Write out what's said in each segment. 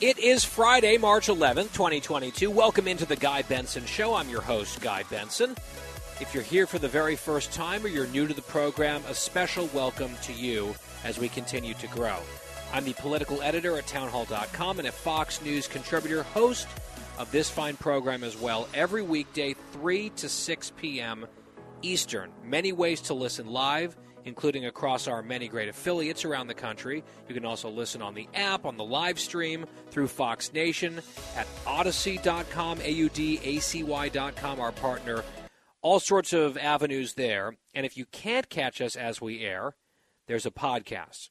It is Friday, March 11th, 2022. Welcome into the Guy Benson Show. I'm your host, Guy Benson. If you're here for the very first time or you're new to the program, a special welcome to you as we continue to grow. I'm the political editor at townhall.com and a Fox News contributor, host of this fine program as well, every weekday, 3 to 6 p.m. Eastern. Many ways to listen live including across our many great affiliates around the country. You can also listen on the app, on the live stream, through Fox Nation, at Odyssey.com Audacy.com, A-U-D-A-C-Y.com, our partner. All sorts of avenues there. And if you can't catch us as we air, there's a podcast.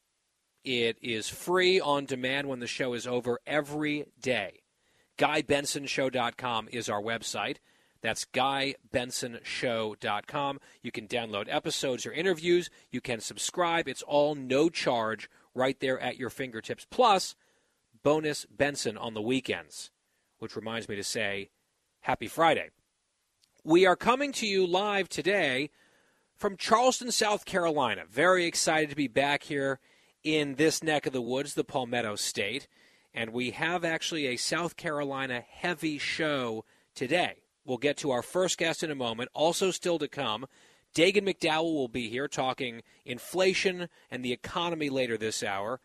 It is free on demand when the show is over every day. GuyBensonShow.com is our website. That's GuyBensonShow.com. You can download episodes or interviews. You can subscribe. It's all no charge right there at your fingertips. Plus, bonus Benson on the weekends, which reminds me to say happy Friday. We are coming to you live today from Charleston, South Carolina. Very excited to be back here in this neck of the woods, the Palmetto State. And we have actually a South Carolina heavy show today. We'll get to our first guest in a moment. Also, still to come, Dagen McDowell will be here talking inflation and the economy later this hour.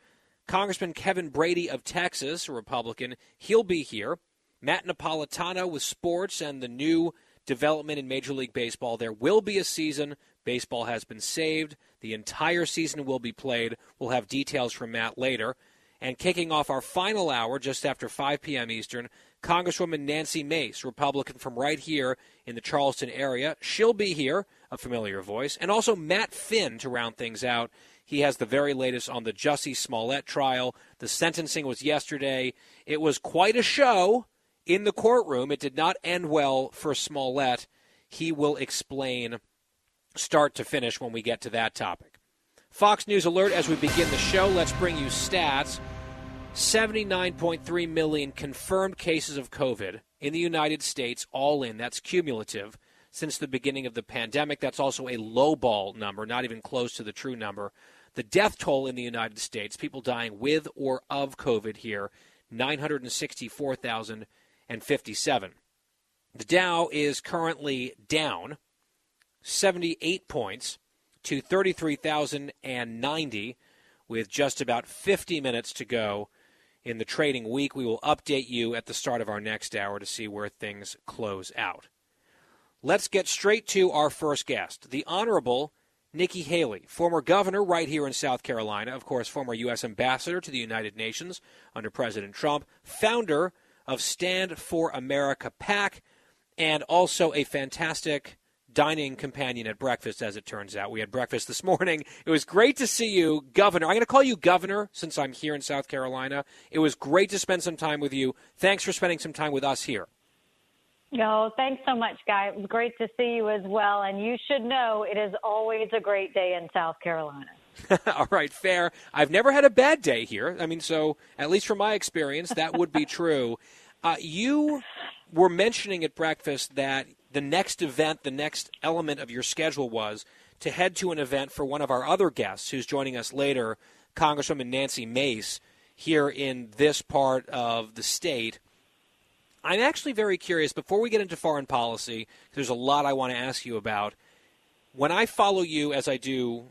Congressman Kevin Brady of Texas, a Republican, he'll be here. Matt Napolitano with sports and the new development in Major League Baseball. There will be a season. Baseball has been saved. The entire season will be played. We'll have details from Matt later. And kicking off our final hour just after 5 p.m. Eastern, Congresswoman Nancy Mace, Republican from right here in the Charleston area. She'll be here, a familiar voice. And also Matt Finn to round things out. He has the very latest on the Jussie Smollett trial. The sentencing was yesterday. It was quite a show in the courtroom. It did not end well for Smollett. He will explain start to finish when we get to that topic. Fox News alert as we begin the show. Let's bring you stats. 79.3 million confirmed cases of COVID in the United States, all in. That's cumulative since the beginning of the pandemic. That's also a low ball number, not even close to the true number. The death toll in the United States, people dying with or of COVID here, 964,057. The Dow is currently down 78 points to 33,090 with just about 50 minutes to go in the trading week. We will update you at the start of our next hour to see where things close out. Let's get straight to our first guest, the Honorable Nikki Haley, former governor right here in South Carolina, of course, former U.S. ambassador to the United Nations under President Trump, founder of Stand for America PAC, and also a fantastic dining companion at breakfast, as it turns out. We had breakfast this morning. It was great to see you, Governor. I'm going to call you Governor since I'm here in South Carolina. It was great to spend some time with you. Thanks for spending some time with us here. No, thanks so much, Guy. It was great to see you as well. And you should know it is always a great day in South Carolina. All right, fair. I've never had a bad day here. I mean, so at least from my experience, that would be true. Uh, you were mentioning at breakfast that the next event, the next element of your schedule was to head to an event for one of our other guests who's joining us later, Congresswoman Nancy Mace, here in this part of the state. I'm actually very curious, before we get into foreign policy, there's a lot I want to ask you about. When I follow you, as I do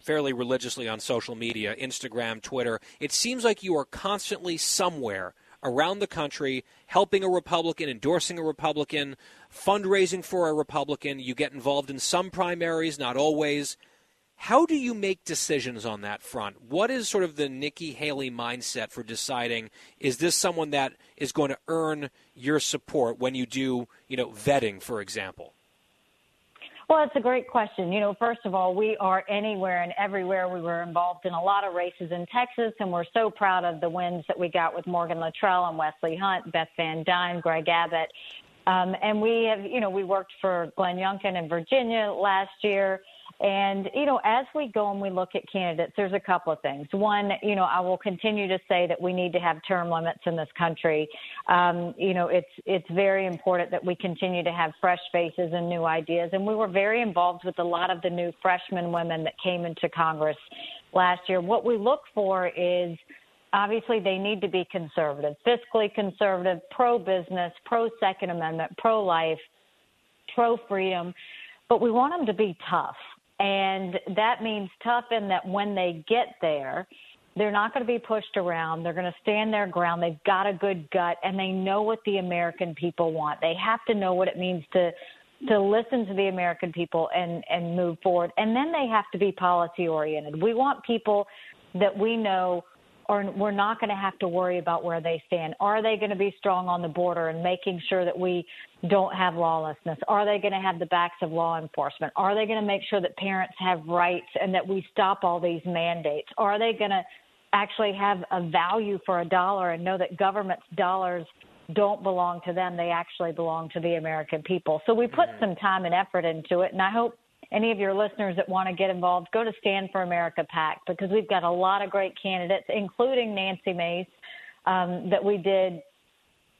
fairly religiously on social media, Instagram, Twitter, it seems like you are constantly somewhere around the country helping a Republican, endorsing a Republican, fundraising for a Republican. You get involved in some primaries, not always. How do you make decisions on that front? What is sort of the Nikki Haley mindset for deciding is this someone that is going to earn your support when you do, you know, vetting, for example? Well, it's a great question. You know, first of all, we are anywhere and everywhere. We were involved in a lot of races in Texas, and we're so proud of the wins that we got with Morgan Luttrell and Wesley Hunt, Beth Van Duyne, Greg Abbott. Um, and we have, you know, we worked for Glenn Youngkin in Virginia last year. And, you know, as we go and we look at candidates, there's a couple of things. One, you know, I will continue to say that we need to have term limits in this country. Um, you know, it's, it's very important that we continue to have fresh faces and new ideas. And we were very involved with a lot of the new freshman women that came into Congress last year. What we look for is, obviously they need to be conservative, fiscally conservative, pro business, pro Second Amendment, pro life, pro freedom, but we want them to be tough. And that means tough in that when they get there, they're not going to be pushed around. They're going to stand their ground. They've got a good gut and they know what the American people want. They have to know what it means to to listen to the American people and and move forward. And then they have to be policy oriented. We want people that we know or we're not going to have to worry about where they stand. Are they going to be strong on the border and making sure that we don't have lawlessness? Are they going to have the backs of law enforcement? Are they going to make sure that parents have rights and that we stop all these mandates? Are they going to actually have a value for a dollar and know that government's dollars don't belong to them. They actually belong to the American people. So we put mm-hmm. some time and effort into it, and I hope any of your listeners that want to get involved, go to Stand for America PAC because we've got a lot of great candidates, including Nancy Mace, um, that we did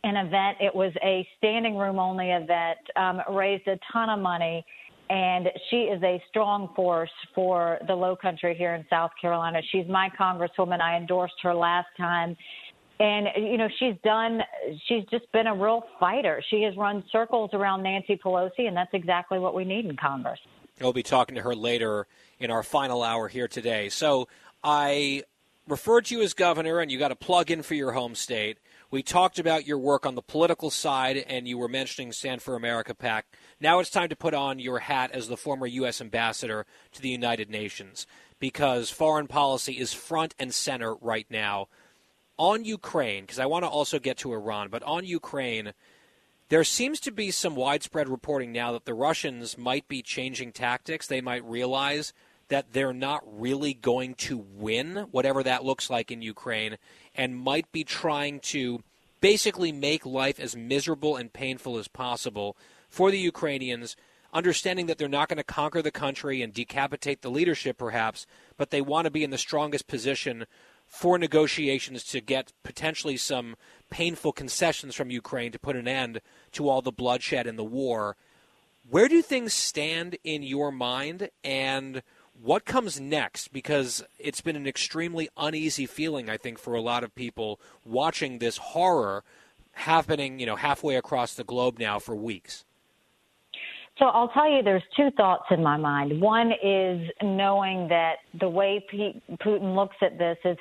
an event. It was a standing room only event, um, raised a ton of money. And she is a strong force for the low country here in South Carolina. She's my congresswoman. I endorsed her last time and you know she's done she's just been a real fighter she has run circles around nancy pelosi and that's exactly what we need in congress We'll be talking to her later in our final hour here today. So I referred to you as governor, and you got a plug in for your home state. We talked about your work on the political side, and you were mentioning Stand for America PAC. Now it's time to put on your hat as the former U.S. ambassador to the United Nations because foreign policy is front and center right now. On Ukraine, because I want to also get to Iran, but on Ukraine, there seems to be some widespread reporting now that the Russians might be changing tactics. They might realize that they're not really going to win, whatever that looks like in Ukraine, and might be trying to basically make life as miserable and painful as possible for the Ukrainians, understanding that they're not going to conquer the country and decapitate the leadership, perhaps, but they want to be in the strongest position for negotiations to get potentially some painful concessions from Ukraine to put an end to all the bloodshed in the war. Where do things stand in your mind, and what comes next? Because it's been an extremely uneasy feeling, I think, for a lot of people watching this horror happening, you know, halfway across the globe now for weeks. So I'll tell you, there's two thoughts in my mind. One is knowing that the way Putin looks at this is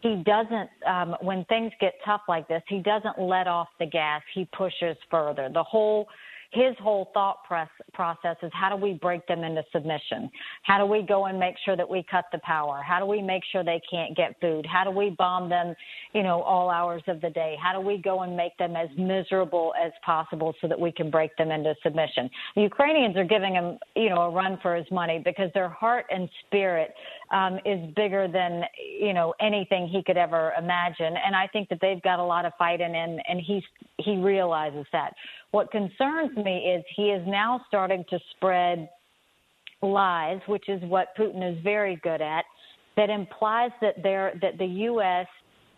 he doesn't, um, when things get tough like this, he doesn't let off the gas. He pushes further. The whole his whole thought process is how do we break them into submission? How do we go and make sure that we cut the power? How do we make sure they can't get food? How do we bomb them, you know, all hours of the day? How do we go and make them as miserable as possible so that we can break them into submission? The Ukrainians are giving him, you know, a run for his money because their heart and spirit um, is bigger than, you know, anything he could ever imagine. And I think that they've got a lot of fight in, and, and he's, he realizes that. What concerns me is he is now starting to spread lies, which is what Putin is very good at, that implies that there that the U.S.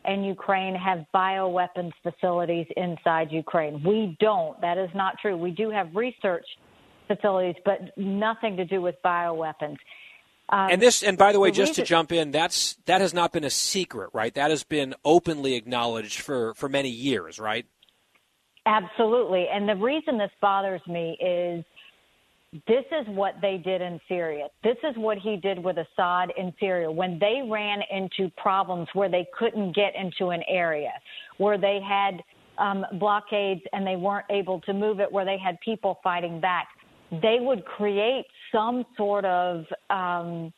and Ukraine have bioweapons facilities inside Ukraine. We don't. That is not true. We do have research facilities, but nothing to do with bioweapons. Um, and this, and by the way, the just reason, to jump in, that's that has not been a secret, right? That has been openly acknowledged for for many years, right? Absolutely. And the reason this bothers me is this is what they did in Syria. This is what he did with Assad in Syria. When they ran into problems where they couldn't get into an area, where they had um, blockades and they weren't able to move it, where they had people fighting back, they would create some sort of, um,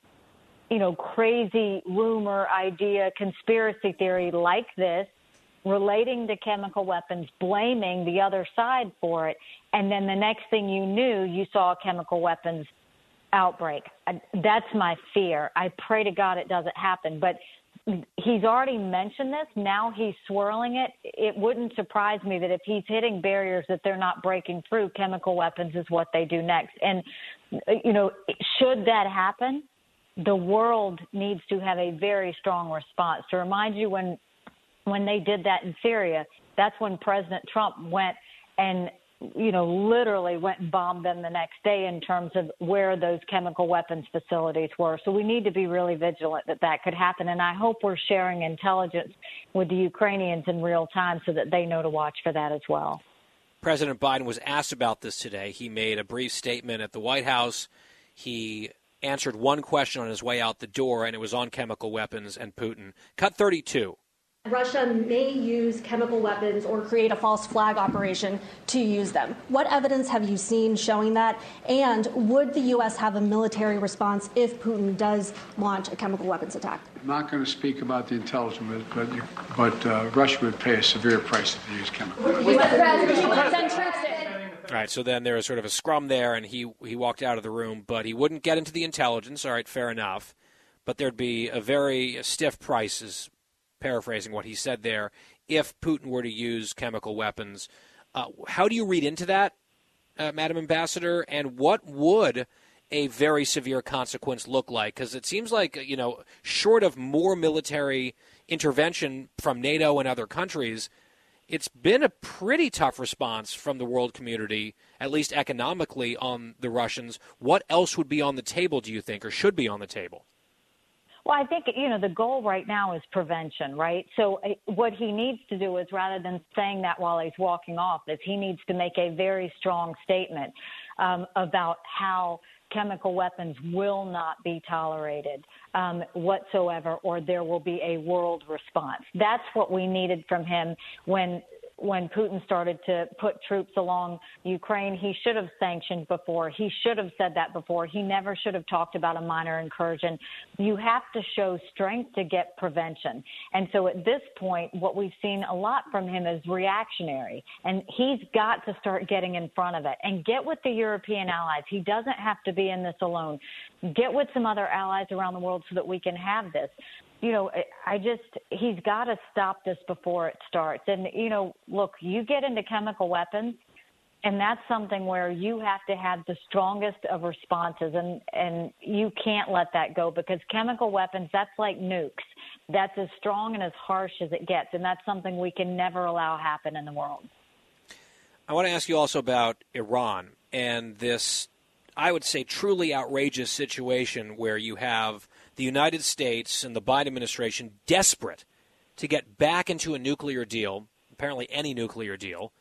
you know, crazy rumor, idea, conspiracy theory like this relating to chemical weapons, blaming the other side for it, and then the next thing you knew, you saw a chemical weapons outbreak. That's my fear. I pray to God it doesn't happen, but he's already mentioned this. Now he's swirling it. It wouldn't surprise me that if he's hitting barriers that they're not breaking through, chemical weapons is what they do next. And, you know, should that happen, the world needs to have a very strong response. To remind you, when when they did that in Syria, that's when President Trump went and you know, literally went and bombed them the next day in terms of where those chemical weapons facilities were. So we need to be really vigilant that that could happen. And I hope we're sharing intelligence with the Ukrainians in real time so that they know to watch for that as well. President Biden was asked about this today. He made a brief statement at the White House. He answered one question on his way out the door, and it was on chemical weapons and Putin. Cut 32. Russia may use chemical weapons or create a false flag operation to use them. What evidence have you seen showing that? And would the U.S. have a military response if Putin does launch a chemical weapons attack? I'm not going to speak about the intelligence, but, but uh, Russia would pay a severe price if they use chemical weapons. All right, so then there was sort of a scrum there, and he he walked out of the room, but he wouldn't get into the intelligence. All right, fair enough. But there'd be a very stiff prices paraphrasing what he said there, if Putin were to use chemical weapons. Uh, how do you read into that, uh, Madam Ambassador? And what would a very severe consequence look like? Because it seems like, you know, short of more military intervention from NATO and other countries, it's been a pretty tough response from the world community, at least economically, on the Russians. What else would be on the table, do you think, or should be on the table? Well, I think, you know, the goal right now is prevention, right? So uh, what he needs to do is rather than saying that while he's walking off, is he needs to make a very strong statement um, about how chemical weapons will not be tolerated um, whatsoever, or there will be a world response. That's what we needed from him when when Putin started to put troops along Ukraine, he should have sanctioned before. He should have said that before. He never should have talked about a minor incursion. You have to show strength to get prevention. And so at this point, what we've seen a lot from him is reactionary. And he's got to start getting in front of it and get with the European allies. He doesn't have to be in this alone. Get with some other allies around the world so that we can have this you know, I just, he's got to stop this before it starts. And, you know, look, you get into chemical weapons, and that's something where you have to have the strongest of responses and and you can't let that go because chemical weapons that's like nukes that's as strong and as harsh as it gets and that's something we can never allow happen in the world i want to ask you also about iran and this i would say truly outrageous situation where you have the United States and the Biden administration desperate to get back into a nuclear deal, apparently any nuclear deal,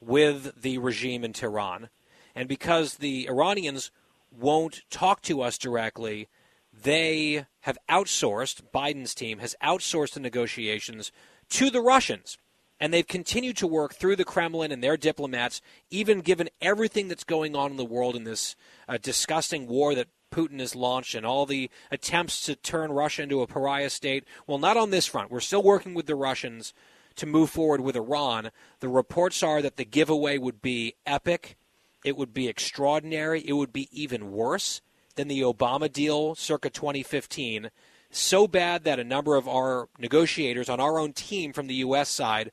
with the regime in Tehran. And because the Iranians won't talk to us directly, they have outsourced, Biden's team has outsourced the negotiations to the Russians. And they've continued to work through the Kremlin and their diplomats, even given everything that's going on in the world in this uh, disgusting war that Putin has launched and all the attempts to turn Russia into a pariah state. Well, not on this front. We're still working with the Russians to move forward with Iran. The reports are that the giveaway would be epic. It would be extraordinary. It would be even worse than the Obama deal circa 2015. So bad that a number of our negotiators on our own team from the U.S. side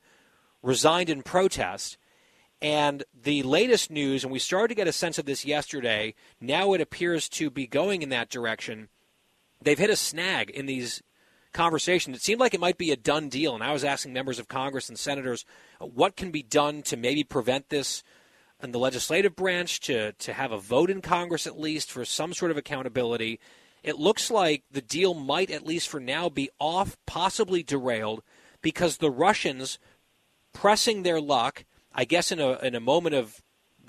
resigned in protest. And the latest news, and we started to get a sense of this yesterday, now it appears to be going in that direction. They've hit a snag in these conversations. It seemed like it might be a done deal, and I was asking members of Congress and senators what can be done to maybe prevent this in the legislative branch, to, to have a vote in Congress at least for some sort of accountability. It looks like the deal might, at least for now, be off, possibly derailed, because the Russians pressing their luck I guess in a in a moment of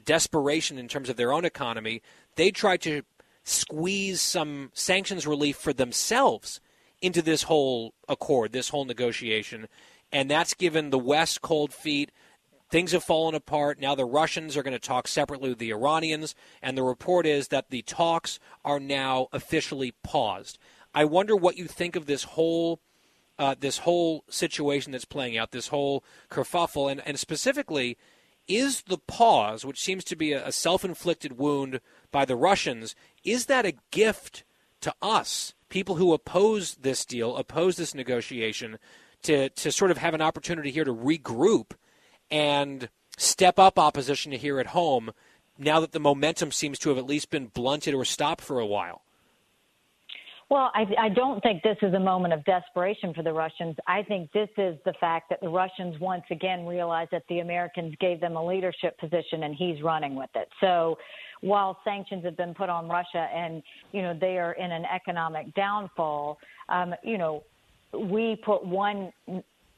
desperation in terms of their own economy, they tried to squeeze some sanctions relief for themselves into this whole accord, this whole negotiation, and that's given the West cold feet. Things have fallen apart. Now the Russians are going to talk separately with the Iranians, and the report is that the talks are now officially paused. I wonder what you think of this whole uh, this whole situation that's playing out, this whole kerfuffle, and, and specifically, is the pause, which seems to be a, a self inflicted wound by the Russians, is that a gift to us, people who oppose this deal, oppose this negotiation, to, to sort of have an opportunity here to regroup and step up opposition here at home now that the momentum seems to have at least been blunted or stopped for a while? Well, I, I don't think this is a moment of desperation for the Russians. I think this is the fact that the Russians once again realize that the Americans gave them a leadership position and he's running with it. So while sanctions have been put on Russia and, you know, they are in an economic downfall, um, you know, we put one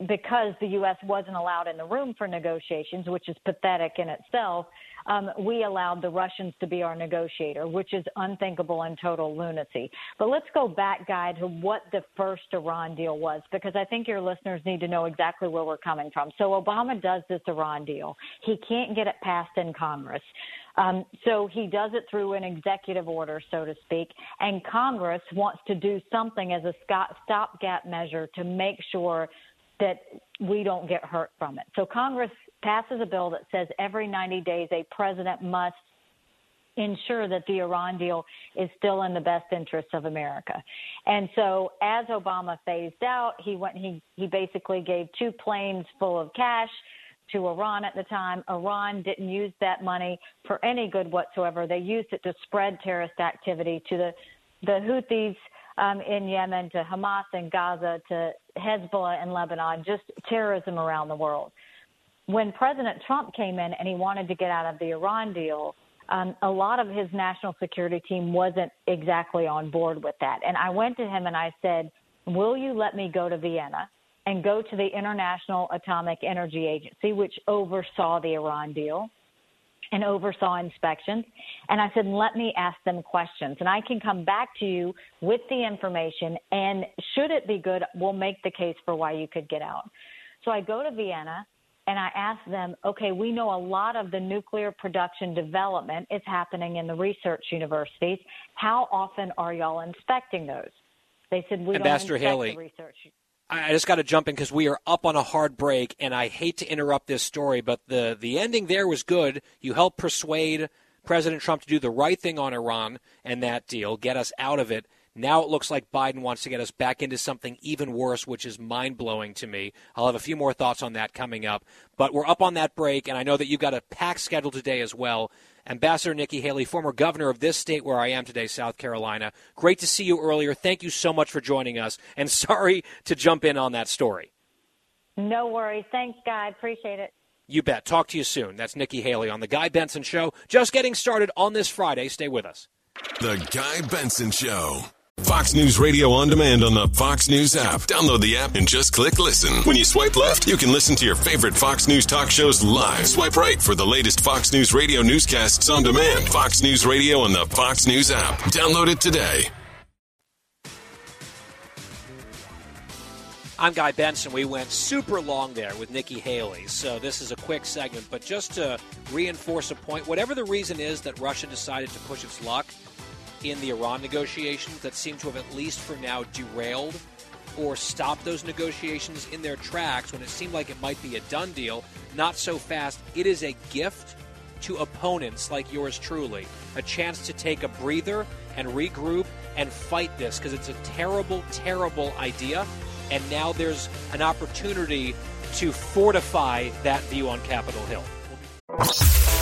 because the U.S. wasn't allowed in the room for negotiations, which is pathetic in itself um, we allowed the Russians to be our negotiator, which is unthinkable and total lunacy. But let's go back, Guy, to what the first Iran deal was, because I think your listeners need to know exactly where we're coming from. So Obama does this Iran deal. He can't get it passed in Congress. Um, so he does it through an executive order, so to speak, and Congress wants to do something as a stopgap measure to make sure that we don't get hurt from it. So Congress passes a bill that says every 90 days a president must ensure that the Iran deal is still in the best interests of America. And so as Obama phased out, he went he he basically gave two planes full of cash to Iran at the time. Iran didn't use that money for any good whatsoever. They used it to spread terrorist activity to the the Houthis um, in Yemen, to Hamas in Gaza, to Hezbollah in Lebanon, just terrorism around the world when President Trump came in and he wanted to get out of the Iran deal, um, a lot of his national security team wasn't exactly on board with that. And I went to him and I said, Will you let me go to Vienna and go to the International Atomic Energy Agency, which oversaw the Iran deal? And oversaw inspections. And I said, let me ask them questions. And I can come back to you with the information. And should it be good, we'll make the case for why you could get out. So I go to Vienna and I asked them, okay, we know a lot of the nuclear production development is happening in the research universities. How often are y'all inspecting those? They said we Ambassador don't inspect Haley, research. I just got to jump in because we are up on a hard break, and I hate to interrupt this story, but the the ending there was good. You helped persuade President Trump to do the right thing on Iran and that deal, get us out of it. Now it looks like Biden wants to get us back into something even worse, which is mind blowing to me. I'll have a few more thoughts on that coming up. But we're up on that break, and I know that you've got a packed schedule today as well. Ambassador Nikki Haley, former governor of this state where I am today, South Carolina. Great to see you earlier. Thank you so much for joining us, and sorry to jump in on that story. No worries. Thanks, Guy. Appreciate it. You bet. Talk to you soon. That's Nikki Haley on The Guy Benson Show. Just getting started on this Friday. Stay with us. The Guy Benson Show. Fox News Radio on demand on the Fox News app. Download the app and just click listen. When you swipe left, you can listen to your favorite Fox News talk shows live. Swipe right for the latest Fox News Radio newscasts on demand. Fox News Radio on the Fox News app. Download it today. I'm Guy Benson. We went super long there with Nikki Haley, so this is a quick segment. But just to reinforce a point, whatever the reason is that Russia decided to push its luck, in the Iran negotiations that seem to have at least for now derailed or stopped those negotiations in their tracks when it seemed like it might be a done deal. Not so fast. It is a gift to opponents like yours truly, a chance to take a breather and regroup and fight this because it's a terrible, terrible idea. And now there's an opportunity to fortify that view on Capitol Hill.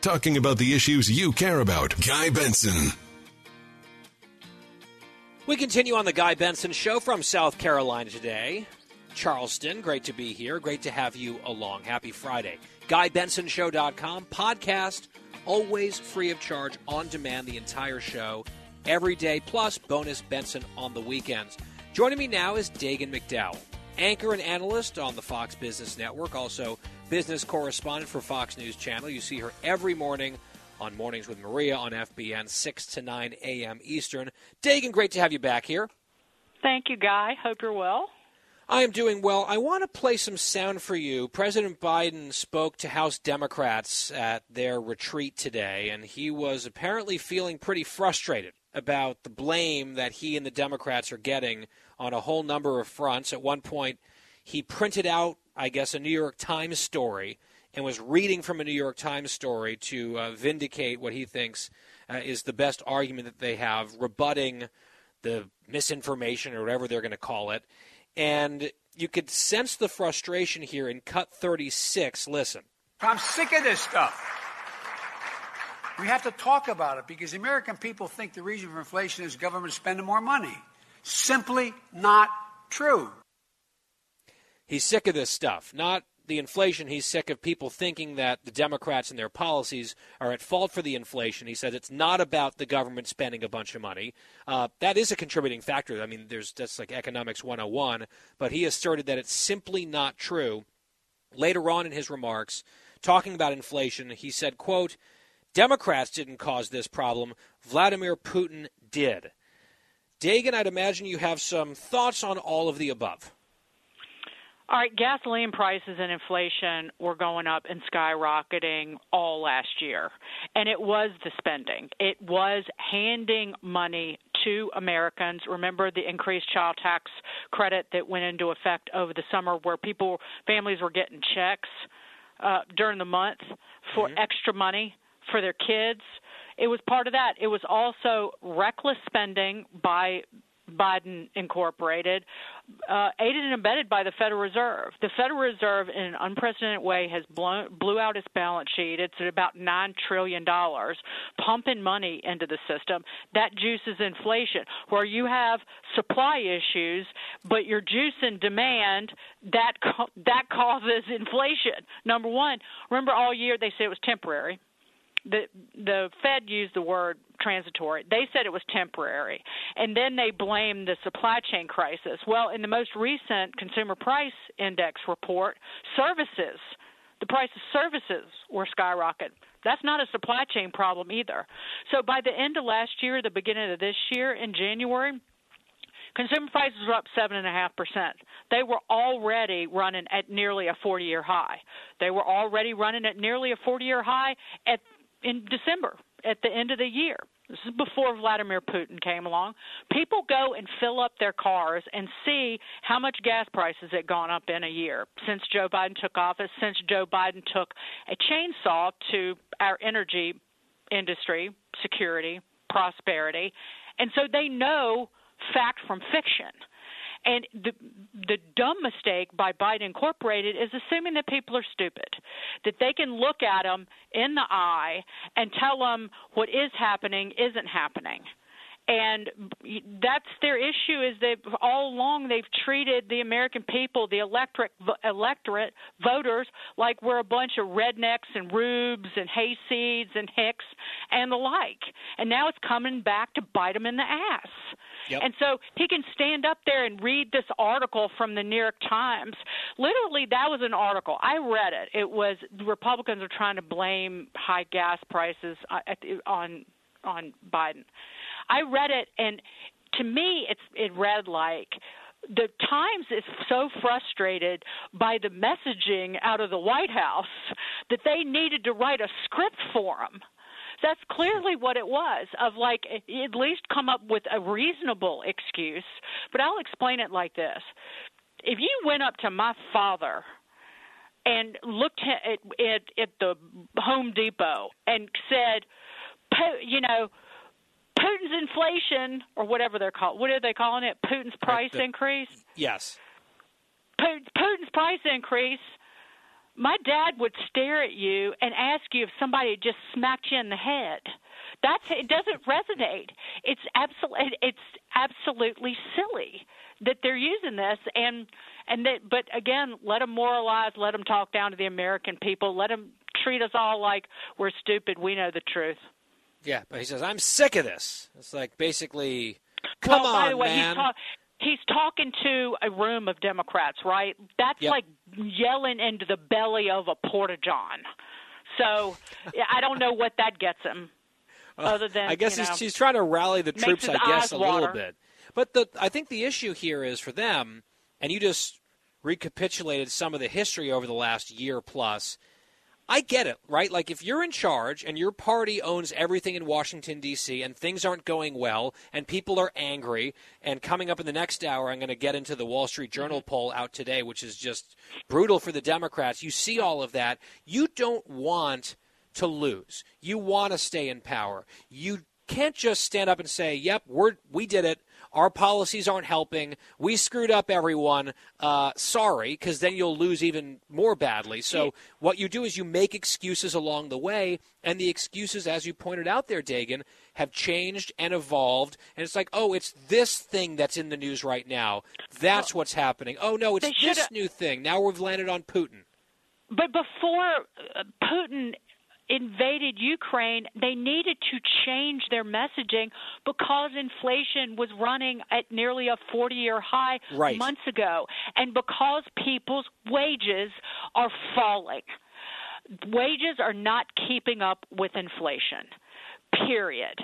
Talking about the issues you care about. Guy Benson. We continue on the Guy Benson Show from South Carolina today. Charleston, great to be here. Great to have you along. Happy Friday. GuyBensonShow.com, podcast always free of charge, on demand, the entire show, every day, plus bonus Benson on the weekends. Joining me now is Dagen McDowell, anchor and analyst on the Fox Business Network, also business correspondent for Fox News Channel. You see her every morning on Mornings with Maria on FBN, 6 to 9 a.m. Eastern. Dagen, great to have you back here. Thank you, Guy. Hope you're well. I am doing well. I want to play some sound for you. President Biden spoke to House Democrats at their retreat today, and he was apparently feeling pretty frustrated about the blame that he and the Democrats are getting on a whole number of fronts. At one point, he printed out, I guess, a New York Times story and was reading from a New York Times story to uh, vindicate what he thinks uh, is the best argument that they have, rebutting the misinformation or whatever they're going to call it. And you could sense the frustration here in cut 36. Listen. I'm sick of this stuff. We have to talk about it because the American people think the reason for inflation is government spending more money. Simply not true. He's sick of this stuff. Not the inflation. He's sick of people thinking that the Democrats and their policies are at fault for the inflation. He says it's not about the government spending a bunch of money. Uh, that is a contributing factor. I mean, there's that's like economics 101. But he asserted that it's simply not true. Later on in his remarks, talking about inflation, he said, "quote Democrats didn't cause this problem. Vladimir Putin did." Dagen, I'd imagine you have some thoughts on all of the above. All right, gasoline prices and inflation were going up and skyrocketing all last year. And it was the spending. It was handing money to Americans. Remember the increased child tax credit that went into effect over the summer where people families were getting checks uh, during the month for mm-hmm. extra money for their kids. It was part of that. It was also reckless spending by Biden Incorporated, uh, aided and abetted by the Federal Reserve. The Federal Reserve, in an unprecedented way, has blown, blew out its balance sheet. It's at about nine trillion dollars, pumping money into the system. That juices inflation. Where you have supply issues, but you're juicing demand, that that causes inflation. Number one, remember all year they said it was temporary the the Fed used the word transitory. They said it was temporary, and then they blamed the supply chain crisis. Well, in the most recent consumer price index report, services, the price of services were skyrocketing. That's not a supply chain problem either. So by the end of last year, the beginning of this year, in January, consumer prices were up seven and a half percent. They were already running at nearly a 40-year high. They were already running at nearly a 40-year high at in December at the end of the year. This is before Vladimir Putin came along. People go and fill up their cars and see how much gas prices had gone up in a year since Joe Biden took office, since Joe Biden took a chainsaw to our energy industry, security, prosperity. And so they know fact from fiction. And the the dumb mistake by Biden Incorporated is assuming that people are stupid, that they can look at them in the eye and tell them what is happening isn't happening and that's their issue is that all along they've treated the American people, the electorate, electorate voters, like we're a bunch of rednecks and rubes and hayseeds and hicks and the like. And now it's coming back to bite them in the ass. Yep. And so he can stand up there and read this article from the New York Times. Literally, that was an article. I read it. It was Republicans are trying to blame high gas prices uh, on on Biden. I read it, and to me, it's it read like the Times is so frustrated by the messaging out of the White House that they needed to write a script for him. That's clearly what it was of like at least come up with a reasonable excuse. But I'll explain it like this. If you went up to my father and looked at at, at the Home Depot and said, you know, Putin's inflation, or whatever they're called. What are they calling it? Putin's price the, increase. Yes. Putin's price increase. My dad would stare at you and ask you if somebody had just smacked you in the head. That's it. Doesn't resonate. It's absolutely. It's absolutely silly that they're using this and and that. But again, let them moralize. Let them talk down to the American people. Let them treat us all like we're stupid. We know the truth. Yeah, but he says, I'm sick of this. It's like basically, come well, on, by the way, man. He's, talk- he's talking to a room of Democrats, right? That's Yep. like yelling into the belly of a porta john. So I don't know what that gets him. other than I guess you know, he's, he's trying to rally the troops, I guess, a little bit. But the I think the issue here is for them, and you just recapitulated some of the history over the last year plus. I get it, right? Like if you're in charge and your party owns everything in Washington D.C. and things aren't going well and people are angry, and coming up in the next hour, I'm going to get into the Wall Street Journal mm-hmm. poll out today, which is just brutal for the Democrats. You see all of that. You don't want to lose. You want to stay in power. You can't just stand up and say, "Yep, we're we did it. Our policies aren't helping. We screwed up, everyone. Uh, sorry," because then you'll lose even more badly. So what you do is you make excuses along the way, and the excuses, as you pointed out there, Dagen, have changed and evolved. And it's like, oh, it's this thing that's in the news right now. That's what's happening. Oh no, it's this new thing. Now we've landed on Putin. But before uh, Putin invaded Ukraine, they needed to change their messaging because inflation was running at nearly a 40 year high Right. months ago. And because people's wages are falling. Wages are not keeping up with inflation, period.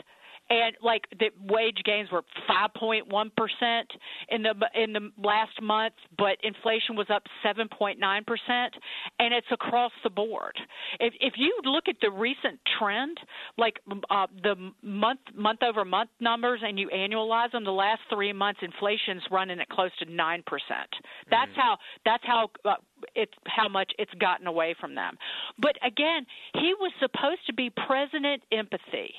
And like the wage gains were 5.1 percent in the in the last month, but inflation was up 7.9 percent, and it's across the board. If if you look at the recent trend, like uh, the month month over month numbers, and you annualize them, the last three months inflation's running at close to nine percent. That's how that's how uh, it's how much it's gotten away from them. But again, he was supposed to be president empathy.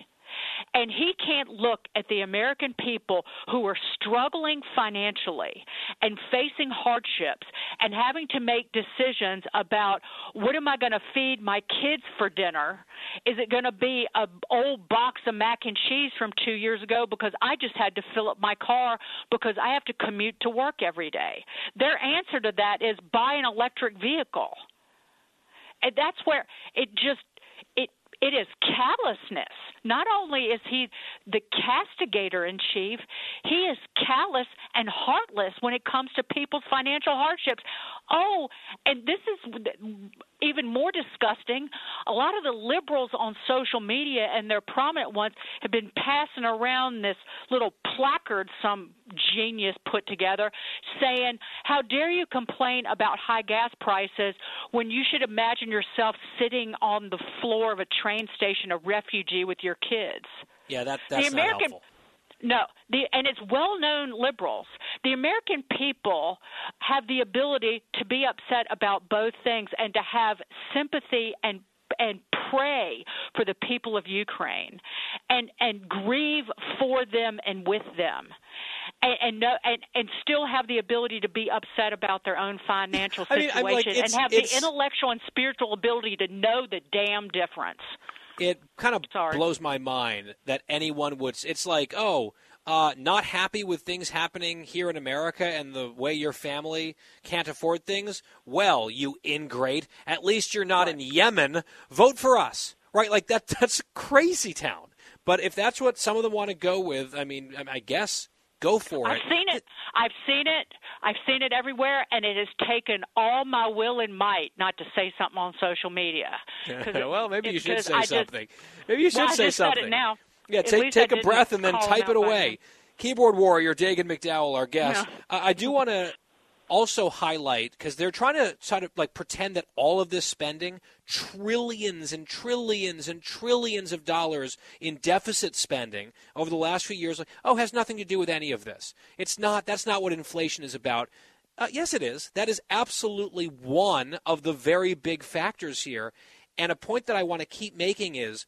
And he can't look at the American people who are struggling financially and facing hardships and having to make decisions about what am I going to feed my kids for dinner? Is it going to be a old box of mac and cheese from 2 years ago because I just had to fill up my car because I have to commute to work every day? Their answer to that is buy an electric vehicle. And that's where it just it it is callousness. Not only is he the castigator in chief, he is callous and heartless when it comes to people's financial hardships. Oh, and this is even more disgusting. A lot of the liberals on social media and their prominent ones have been passing around this little placard some genius put together saying, How dare you complain about high gas prices when you should imagine yourself sitting on the floor of a train station, a refugee with your kids? Yeah, that that's the not helpful. No, the and it's well-known liberals. The American people have the ability to be upset about both things and to have sympathy and and pray for the people of Ukraine and and grieve for them and with them. And and, no, and and still have the ability to be upset about their own financial situation I'm like, and have the intellectual and spiritual ability to know the damn difference. It kind of blows my mind that anyone would. It's like, oh, uh, not happy with things happening here in America and the way your family can't afford things. Well, you ingrate. At least you're not in Yemen. Vote for us, right? Like that. That's crazy town. But if that's what some of them want to go with, I mean, I guess go for it. I've seen it. I've seen it. I've seen it everywhere, and it has taken all my will and might not to say something on social media. well, maybe you should say I just- something. Maybe you should well, I say just said something. it now. Yeah, At take take a breath and then type it away. Keyboard warrior Dagen McDowell, our guest. Yeah. I I do want to also highlight because they're trying to sort of like pretend that all of this spending, trillions and trillions and trillions of dollars in deficit spending over the last few years, like, oh, has nothing to do with any of this. It's not. That's not what inflation is about. Uh, yes, it is. That is absolutely one of the very big factors here. And a point that I want to keep making is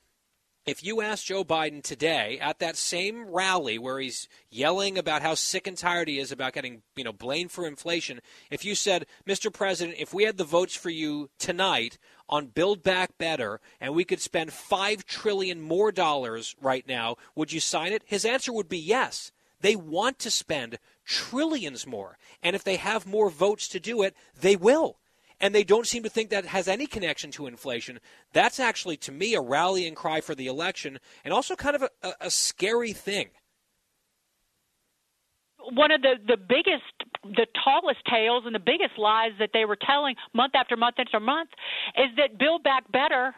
if you ask Joe Biden today at that same rally where he's yelling about how sick and tired he is about getting, you know, blamed for inflation, if you said, "Mr. President, if we had the votes for you tonight on Build Back Better and we could spend 5 trillion more dollars right now, would you sign it?" His answer would be yes. They want to spend trillions more, and if they have more votes to do it, they will and they don't seem to think that has any connection to inflation. That's actually, to me, a rallying cry for the election and also kind of a, a, scary thing. one of the the biggest the tallest tales and the biggest lies that they were telling month after month after month is that build back better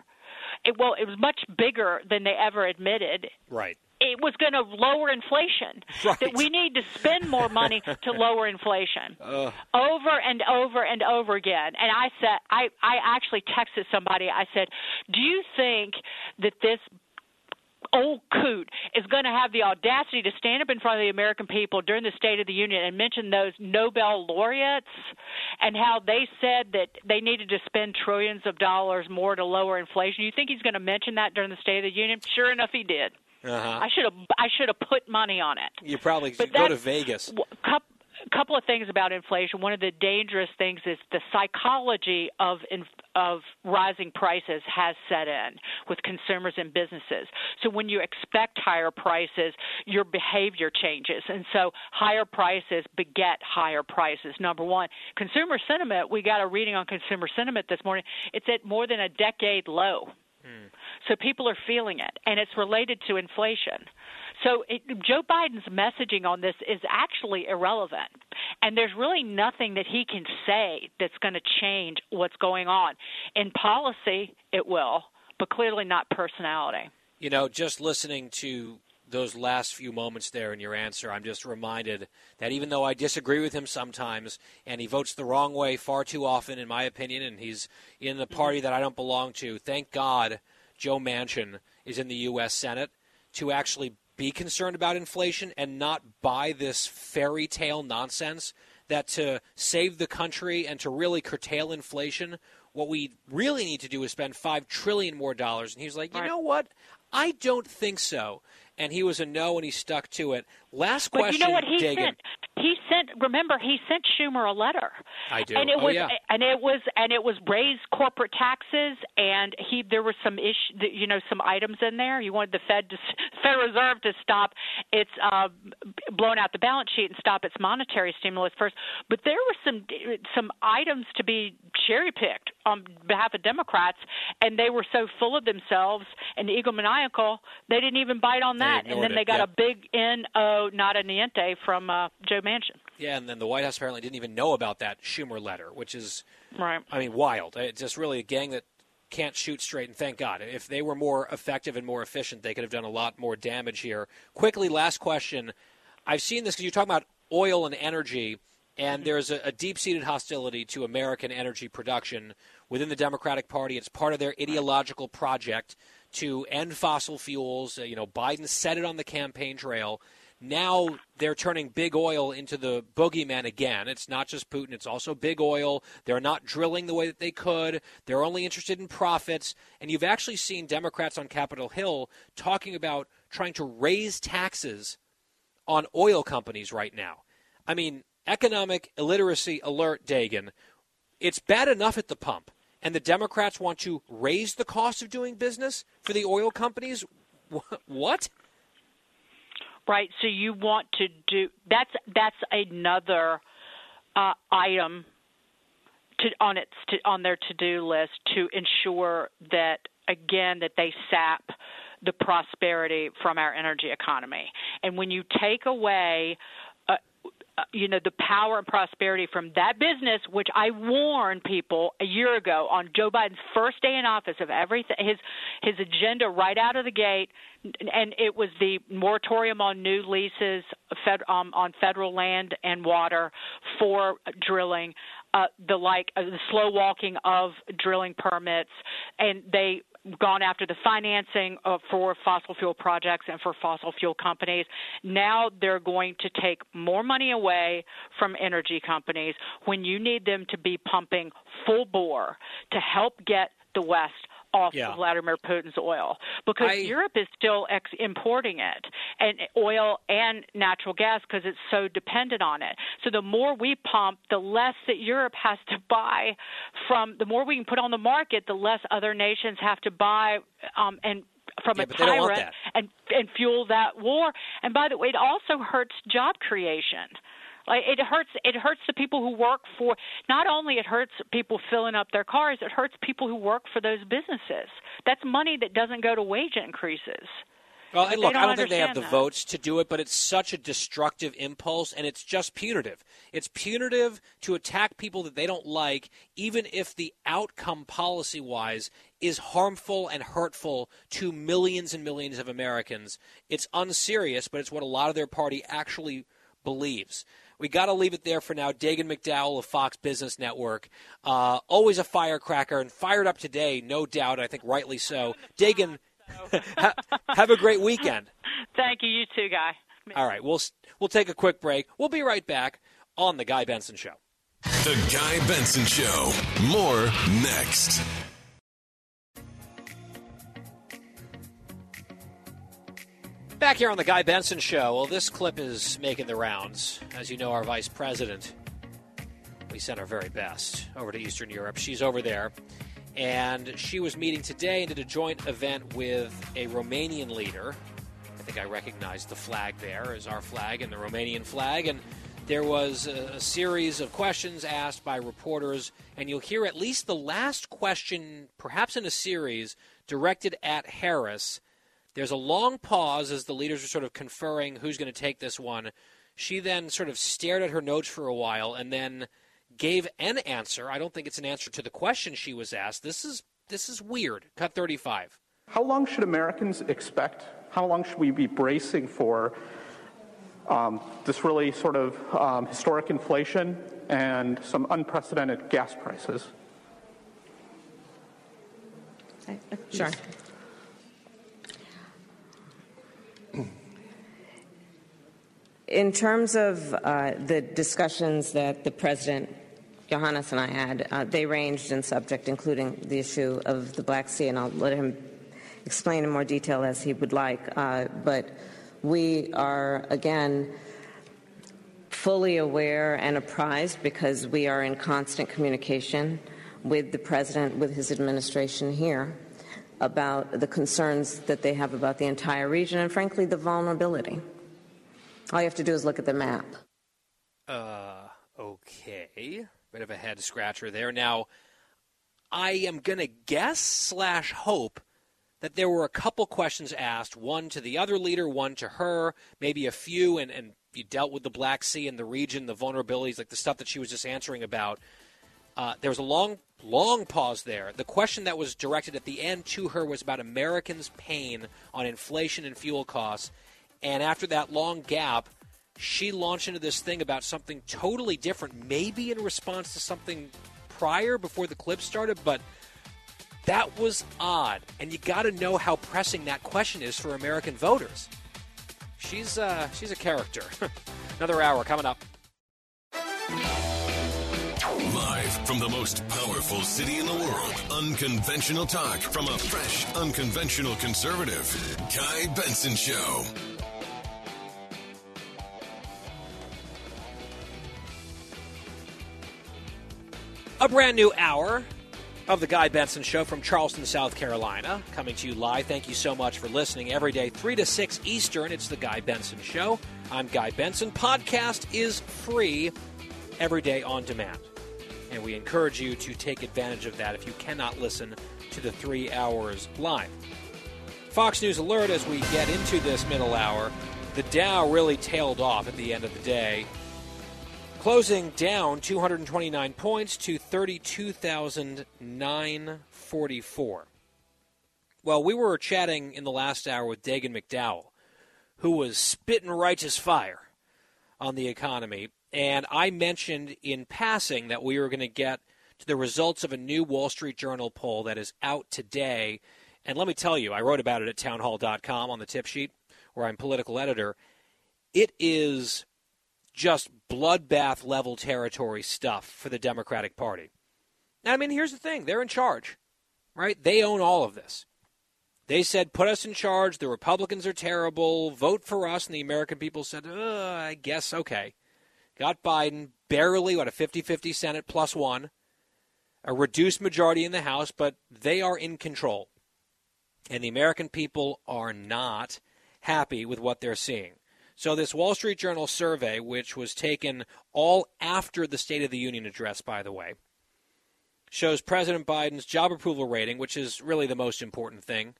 it well it was much bigger than they ever admitted Right. It was going to lower inflation. Right. That we need to spend more money to lower inflation. Ugh. Over and over and over again. And I said, I, I actually texted somebody. I said, Do you think that this old coot is going to have the audacity to stand up in front of the American people during the State of the Union and mention those Nobel laureates and how they said that they needed to spend trillions of dollars more to lower inflation? You think he's going to mention that during the State of the Union? Sure enough, he did. Uh-huh. I should have I should have put money on it. You probably But go to Vegas. W- coup- couple of things about inflation. One of the dangerous things is the psychology of of rising prices has set in with consumers and businesses. So when you expect higher prices, your behavior changes, and so higher prices beget higher prices. Number one, consumer sentiment. We got a reading on consumer sentiment this morning. It's at more than a decade low. Hmm. So people are feeling it, and it's related to inflation. So it, Joe Biden's messaging on this is actually irrelevant, and there's really nothing that he can say that's going to change what's going on. In policy, it will, but clearly not personality. You know, just listening to those last few moments there in your answer, I'm just reminded that even though I disagree with him sometimes, and he votes the wrong way far too often, in my opinion, and he's in the party that I don't belong to, thank God Joe Manchin is in the U.S. Senate to actually be concerned about inflation and not buy this fairy tale nonsense that to save the country and to really curtail inflation, what we really need to do is spend five trillion more dollars. And he's like, you know what? I don't think so. And he was a no, and he stuck to it. Last But question, you know what he Dagen. sent? He sent. Remember, he sent Schumer a letter. I do. And it Oh, was, yeah. and it was, and it was raised corporate taxes, and he there were some issue, you know, some items in there. You wanted the Fed, to, Federal Reserve, to stop its uh, blowing out the balance sheet and stop its monetary stimulus first. But there were some some items to be cherry picked on behalf of Democrats, and they were so full of themselves and egomaniacal they didn't even bite on that. And then they got yep. a big N O nada niente from uh, Joe Manchin. Yeah, and then the White House apparently didn't even know about that Schumer letter, which is, Right. I mean, wild. It's just really a gang that can't shoot straight, and thank God. If they were more effective and more efficient, they could have done a lot more damage here. Quickly, last question. I've seen this because you're talking about oil and energy, and there's a, a deep seated hostility to American energy production within the Democratic Party. It's part of their ideological project to end fossil fuels. Uh, you know, Biden said it on the campaign trail. Now they're turning big oil into the boogeyman again. It's not just Putin, it's also big oil. They're not drilling the way that they could. They're only interested in profits. And you've actually seen Democrats on Capitol Hill talking about trying to raise taxes on oil companies right now. I mean, economic illiteracy alert, Dagen. It's bad enough at the pump. And the Democrats want to raise the cost of doing business for the oil companies? What? Right. So you want to do that's that's another uh, item to on its to, on their to do list to ensure that again that they sap the prosperity from our energy economy. And when you take away you know the power and prosperity from that business, which I warned people a year ago on Joe Biden's first day in office of everything, his his agenda right out of the gate, and it was the moratorium on new leases fed, um, on federal land and water for drilling, uh, the like uh, the slow walking of drilling permits, and they gone after the financing uh, for fossil fuel projects and for fossil fuel companies. Now they're going to take more money away from energy companies when you need them to be pumping full bore to help get the West off Yeah. of Vladimir Putin's oil because I- Europe is still ex- importing it and oil and natural gas because it's so dependent on it. So the more we pump, the less that Europe has to buy from. The more we can put on the market, the less other nations have to buy um, and from Yeah, a but they don't want tyrant and and fuel that war. And by the way, it also hurts job creation. Like it hurts it hurts the people who work for not only it hurts people filling up their cars, it hurts people who work for those businesses. That's money that doesn't go to wage increases. Well, and look, they I don't think they have the that. votes to do it, but it's such a destructive impulse, and it's just punitive. It's punitive to attack people that they don't like, even if the outcome policy wise is harmful and hurtful to millions and millions of Americans. It's unserious, but it's what a lot of their party actually believes. We got to leave it there for now. Dagen McDowell of Fox Business Network, uh, always a firecracker and fired up today, no doubt. I think rightly so. Dagen, ha- have a great weekend. Thank you. You too, guy. All right, we'll we'll take a quick break. We'll be right back on the Guy Benson Show. The Guy Benson Show. More next. Back here on the Guy Benson Show. Well, this clip is making the rounds. As you know, our vice president, we sent our very best over to Eastern Europe. She's over there. And she was meeting today and did a joint event with a Romanian leader. I think I recognize the flag there as our flag and the Romanian flag. And there was a, a series of questions asked by reporters. And you'll hear at least the last question, perhaps in a series, directed at Harris. There's a long pause as the leaders are sort of conferring who's going to take this one. She then sort of stared at her notes for a while and then gave an answer. I don't think it's an answer to the question she was asked. This is this is weird. Cut 35. How long should Americans expect? How long should we be bracing for um, this really sort of um, historic inflation and some unprecedented gas prices? Sure. In terms of uh, the discussions that the President, Iohannis, and I had, uh, they ranged in subject, including the issue of the Black Sea, and I'll let him explain in more detail as he would like. Uh, but we are, again, fully aware and apprised because we are in constant communication with the President, with his administration here, about the concerns that they have about the entire region and, frankly, the vulnerability. All you have to do is look at the map. Uh, okay. Bit of a head scratcher there. Now, I am going to guess slash hope that there were a couple questions asked, one to the other leader, one to her, maybe a few, and, and you dealt with the Black Sea and the region, the vulnerabilities, like the stuff that she was just answering about. Uh, there was a long, long pause there. The question that was directed at the end to her was about Americans' pain on inflation and fuel costs. And after that long gap, she launched into this thing about something totally different, maybe in response to something prior before the clip started, but that was odd. And you got to know how pressing that question is for American voters. She's uh, she's a character. Another hour coming up. Live from the most powerful city in the world, unconventional talk from a fresh, unconventional conservative. Guy Benson Show. A brand new hour of the Guy Benson Show from Charleston, South Carolina, coming to you live. Thank you so much for listening every day, 3 to 6 Eastern. It's the Guy Benson Show. I'm Guy Benson. Podcast is free every day on demand. And we encourage you to take advantage of that if you cannot listen to the three hours live. Fox News Alert as we get into this middle hour. The Dow really tailed off at the end of the day closing down 229 points to 32,944. Well, we were chatting in the last hour with Dagen McDowell, who was spitting righteous fire on the economy. And I mentioned in passing that we were going to get to the results of a new Wall Street Journal poll that is out today. And let me tell you, I wrote about it at townhall.com on the tip sheet, where I'm political editor. It is just bloodbath level territory stuff for the Democratic Party. Now, I mean, here's the thing they're in charge, right? They own all of this. They said, put us in charge. The Republicans are terrible. Vote for us. And the American people said, uh, I guess, okay. Got Biden, barely, what, a 50 50 Senate plus one, a reduced majority in the House, but they are in control. And the American people are not happy with what they're seeing. So, this Wall Street Journal survey, which was taken all after the State of the Union address, by the way, shows President Biden's job approval rating, which is really the most important thing,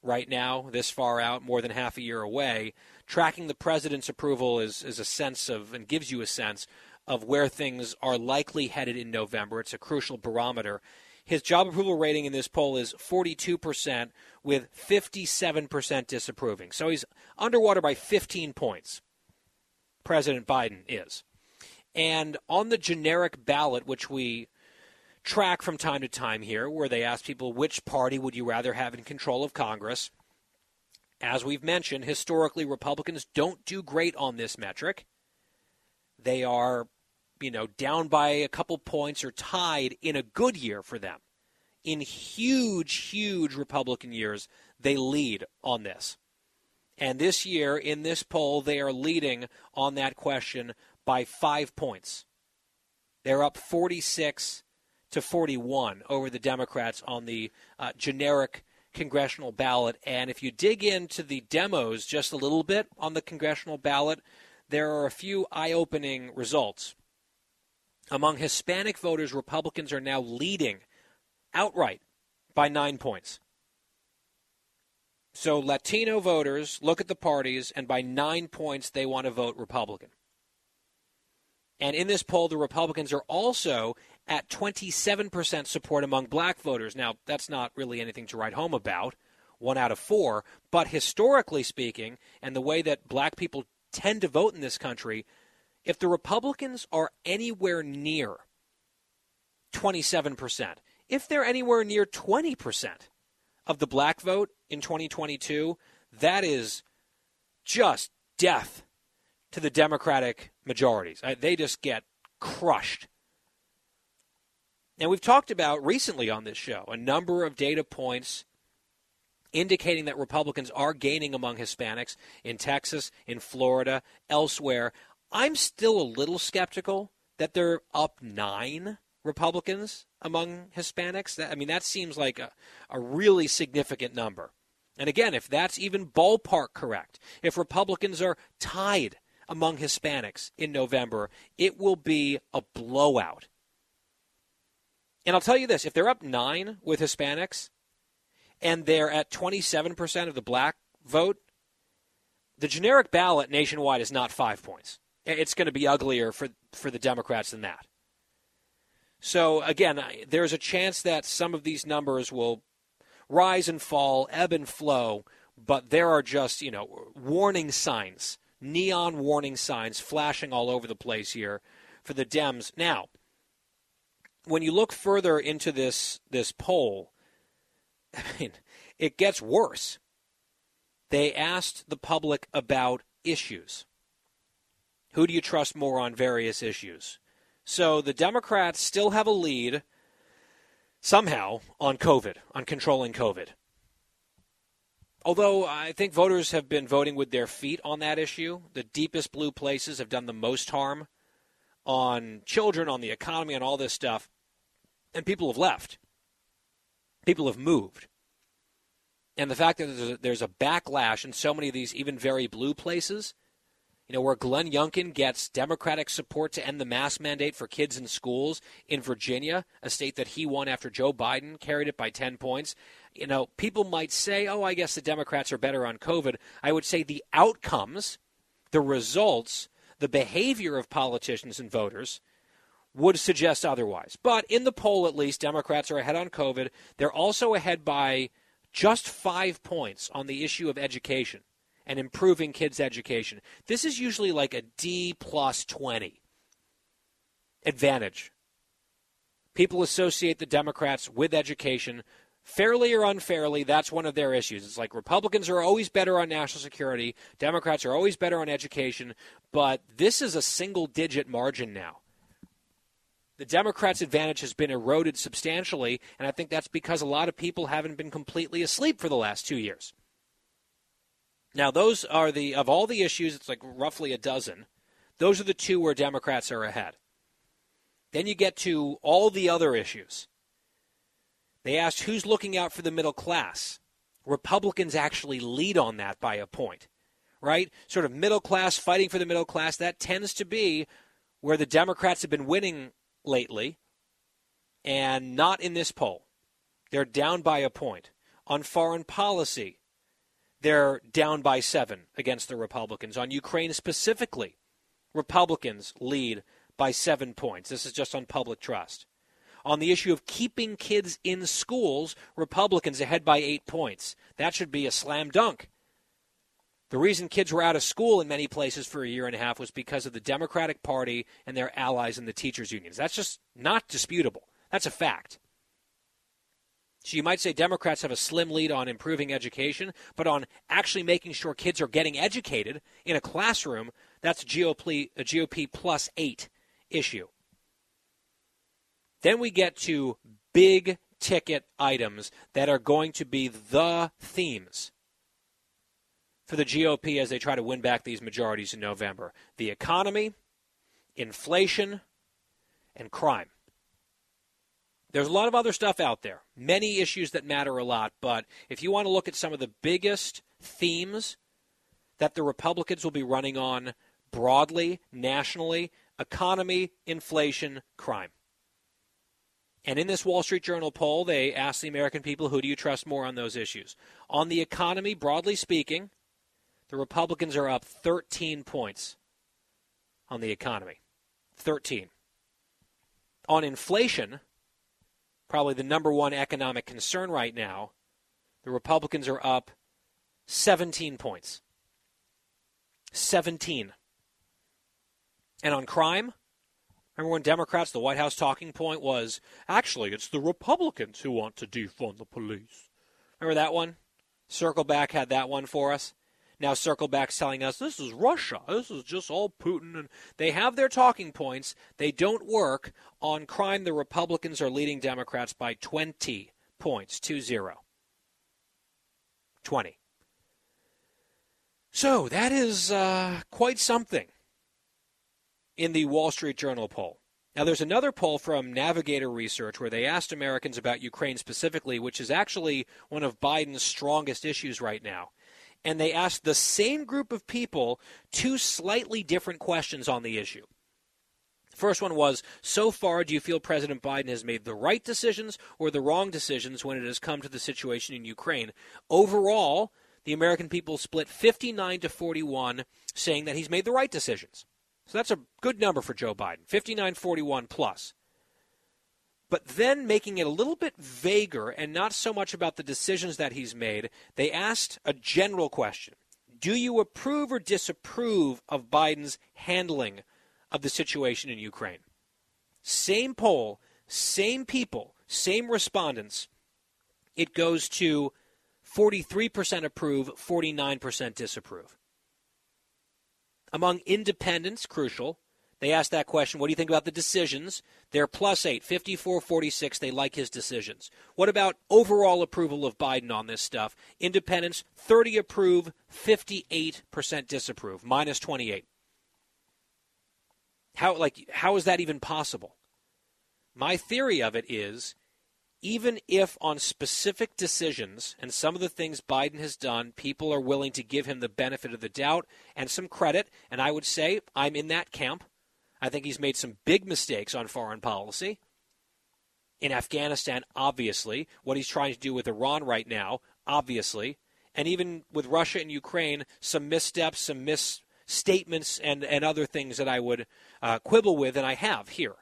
right now, this far out, more than half a year away. Tracking the president's approval is, is a sense of, and gives you a sense of where things are likely headed in November. It's a crucial barometer. His job approval rating in this poll is 42%, with 57% disapproving. So he's underwater by 15 points. President Biden is. And on the generic ballot, which we track from time to time here, where they ask people which party would you rather have in control of Congress, as we've mentioned, historically Republicans don't do great on this metric. They are, you know, down by a couple points or tied in a good year for them. In huge, huge Republican years, they lead on this. And this year, in this poll, they are leading on that question by five points. They're up 46 to 41 over the Democrats on the uh, generic congressional ballot. And if you dig into the demos just a little bit on the congressional ballot, there are a few eye opening results. Among Hispanic voters, Republicans are now leading outright by nine points. So Latino voters look at the parties, and by nine points, they want to vote Republican. And in this poll, the Republicans are also at 27% support among black voters. Now, that's not really anything to write home about, one out of four. But historically speaking, and the way that black people tend to vote in this country, if the Republicans are anywhere near 27%, if they're anywhere near 20% of the black vote in 2022, that is just death to the Democratic majorities. Uh, they just get crushed Now, we've talked about recently on this show a number of data points indicating that Republicans are gaining among Hispanics in Texas, in Florida, elsewhere. I'm still a little skeptical that they're up nine Republicans among Hispanics. I mean, that seems like a, a really significant number. And again, if that's even ballpark correct, if Republicans are tied among Hispanics in November, it will be a blowout and I'll tell you this if they're up nine with Hispanics and they're at 27% of the black vote, the generic ballot nationwide is not five points. It's going to be uglier for, for the Democrats than that. So, again, there's a chance that some of these numbers will rise and fall, ebb and flow, but there are just, you know, warning signs, neon warning signs flashing all over the place here for the Dems. Now, when you look further into this this poll, I mean, it gets worse. They asked the public about issues. Who do you trust more on various issues? So the Democrats still have a lead somehow on COVID, on controlling COVID. Although I think voters have been voting with their feet on that issue, the deepest blue places have done the most harm on children, on the economy, on all this stuff and people have left. People have moved. And the fact that there's a, backlash in so many of these even very blue places, you know, where Glenn Youngkin gets Democratic support to end the mask mandate for kids in schools in Virginia, a state that he won after Joe Biden carried it by 10 points. You know, people might say, oh, I guess the Democrats are better on COVID. I would say the outcomes, the results, the behavior of politicians and voters would suggest otherwise. But in the poll, at least, Democrats are ahead on COVID. They're also ahead by just five points on the issue of education and improving kids' education. This is usually like a D plus 20 advantage. People associate the Democrats with education. Fairly or unfairly, that's one of their issues. It's like Republicans are always better on national security, Democrats are always better on education, but this is a single digit margin now the Democrats' advantage has been eroded substantially, and I think that's because a lot of people haven't been completely asleep for the last two years. Now, those are the, of all the issues, it's like roughly a dozen, those are the two where Democrats are ahead. Then you get to all the other issues. They asked who's looking out for the middle class. Republicans actually lead on that by a point, right? Sort of middle class fighting for the middle class. That tends to be where the Democrats have been winning lately, and not in this poll. They're down by a point. On foreign policy, they're down by seven against the Republicans. On Ukraine specifically, Republicans lead by seven points. This is just on public trust. On the issue of keeping kids in schools, Republicans ahead by eight points. That should be a slam dunk. The reason kids were out of school in many places for a year and a half was because of the Democratic Party and their allies in the teachers' unions. That's just not disputable. That's a fact. So you might say Democrats have a slim lead on improving education, but on actually making sure kids are getting educated in a classroom, that's GOP, a uh, GOP plus eight issue. Then we get to big ticket items that are going to be the themes for the GOP as they try to win back these majorities in November the economy, inflation, and crime. There's a lot of other stuff out there, many issues that matter a lot, but if you want to look at some of the biggest themes that the Republicans will be running on broadly, nationally, economy, inflation, crime. And in this Wall Street Journal poll, they asked the American people who do you trust more on those issues? On the economy, broadly speaking, the Republicans are up 13 points on the economy. 13. On inflation, probably the number one economic concern right now, the Republicans are up 17 points. 17. And on crime, remember when Democrats, the White House talking point was actually it's the Republicans who want to defund the police. Remember that one? Circle Back had that one for us. Now Circle Back's telling us this is Russia. This is just all Putin. And they have their talking points. They don't work. On crime, the Republicans are leading Democrats by 20 points, 2 0. 20. So that is uh, quite something in the Wall Street Journal poll. Now, there's another poll from Navigator Research where they asked Americans about Ukraine specifically, which is actually one of Biden's strongest issues right now. And they asked the same group of people two slightly different questions on the issue. First one was So far, do you feel President Biden has made the right decisions or the wrong decisions when it has come to the situation in Ukraine? Overall, the American people split 59 to 41, saying that he's made the right decisions. So that's a good number for Joe Biden, 59 41 plus. But then making it a little bit vaguer and not so much about the decisions that he's made, they asked a general question Do you approve or disapprove of Biden's handling of the situation in Ukraine? Same poll, same people, same respondents. It goes to 43% approve, 49% disapprove. Among independents, crucial, they asked that question, what do you think about the decisions? They're plus 8, 54 46. They like his decisions. What about overall approval of Biden on this stuff? Independents, 30 approve, 58% disapprove, minus 28. How, like, how is that even possible? My theory of it is even if on specific decisions and some of the things Biden has done, people are willing to give him the benefit of the doubt and some credit, and I would say I'm in that camp. I think he's made some big mistakes on foreign policy. In Afghanistan, obviously. What he's trying to do with Iran right now, obviously. And even with Russia and Ukraine, some missteps, some misstatements, and, and other things that I would uh, quibble with, and I have here.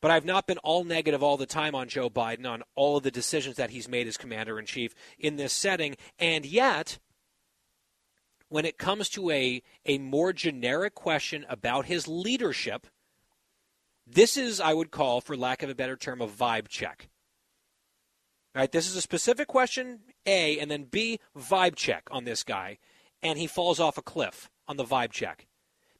But I've not been all negative all the time on Joe Biden, on all of the decisions that he's made as commander in chief in this setting. And yet, when it comes to a, a more generic question about his leadership, this is, I would call, for lack of a better term, a vibe check. Right, this is a specific question, A, and then B, vibe check on this guy, and he falls off a cliff on the vibe check.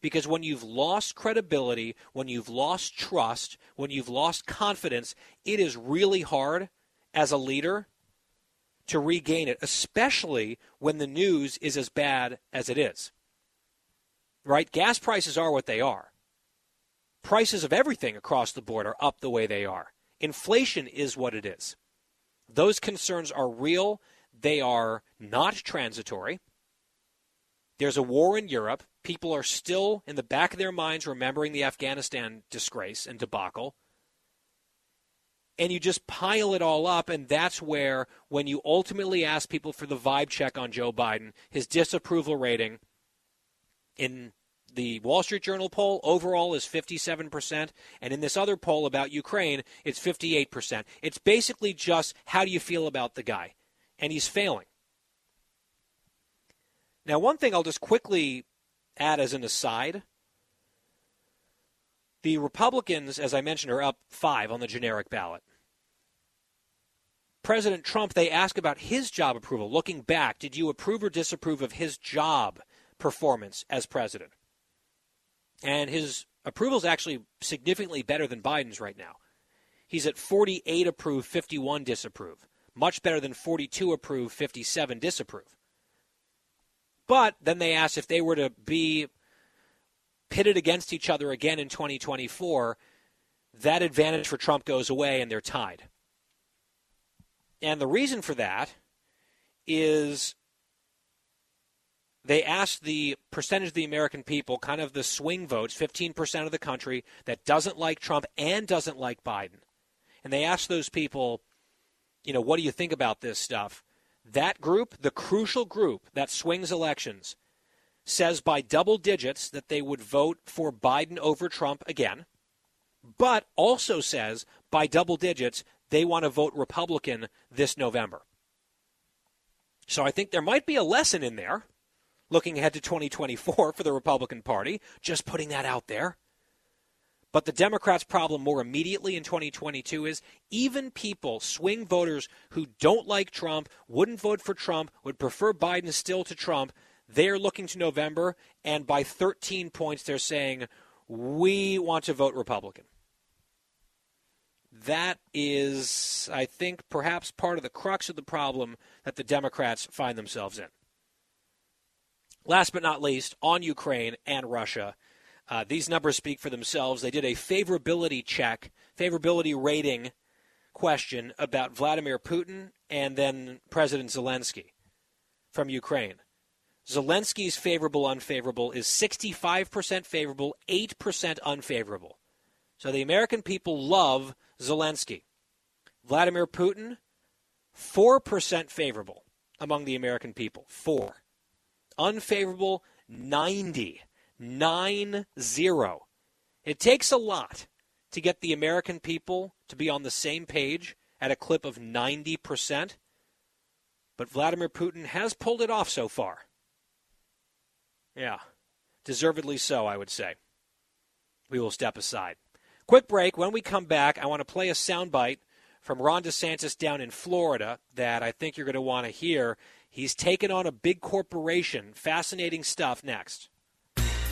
Because when you've lost credibility, when you've lost trust, when you've lost confidence, it is really hard as a leader to regain it, especially when the news is as bad as it is. Right? Gas prices are what they are. Prices of everything across the board are up the way they are. Inflation is what it is. Those concerns are real. They are not transitory. There's a war in Europe. People are still in the back of their minds remembering the Afghanistan disgrace and debacle. And you just pile it all up. And that's where, when you ultimately ask people for the vibe check on Joe Biden, his disapproval rating in the Wall Street Journal poll overall is 57%, and in this other poll about Ukraine, it's 58%. It's basically just how do you feel about the guy? And he's failing. Now, one thing I'll just quickly add as an aside the Republicans, as I mentioned, are up five on the generic ballot. President Trump, they ask about his job approval. Looking back, did you approve or disapprove of his job performance as president? And his approval is actually significantly better than Biden's right now. He's at 48 approve, 51 disapprove. Much better than 42 approve, 57 disapprove. But then they asked if they were to be pitted against each other again in 2024, that advantage for Trump goes away and they're tied. And the reason for that is they asked the percentage of the American people, kind of the swing votes, 15% of the country that doesn't like Trump and doesn't like Biden. And they asked those people, you know, what do you think about this stuff? That group, the crucial group that swings elections, says by double digits that they would vote for Biden over Trump again, but also says by double digits they want to vote Republican this November. So I think there might be a lesson in there looking ahead to 2024 for the Republican Party, just putting that out there. But the Democrats' problem more immediately in 2022 is even people, swing voters who don't like Trump, wouldn't vote for Trump, would prefer Biden still to Trump, they're looking to November, and by 13 points, they're saying, we want to vote Republican. That is, I think, perhaps part of the crux of the problem that the Democrats find themselves in. Last but not least, on Ukraine and Russia, uh, these numbers speak for themselves. They did a favorability check, favorability rating question about Vladimir Putin and then President Zelensky from Ukraine. Zelensky's favorable unfavorable is 65% favorable, 8% unfavorable. So the American people love Zelensky. Vladimir Putin, 4% favorable among the American people. 4 unfavorable 90. 9 0. It takes a lot to get the American people to be on the same page at a clip of 90%. But Vladimir Putin has pulled it off so far. Yeah, deservedly so, I would say. We will step aside. Quick break. When we come back, I want to play a soundbite from Ron DeSantis down in Florida that I think you're going to want to hear He's taken on a big corporation. Fascinating stuff next.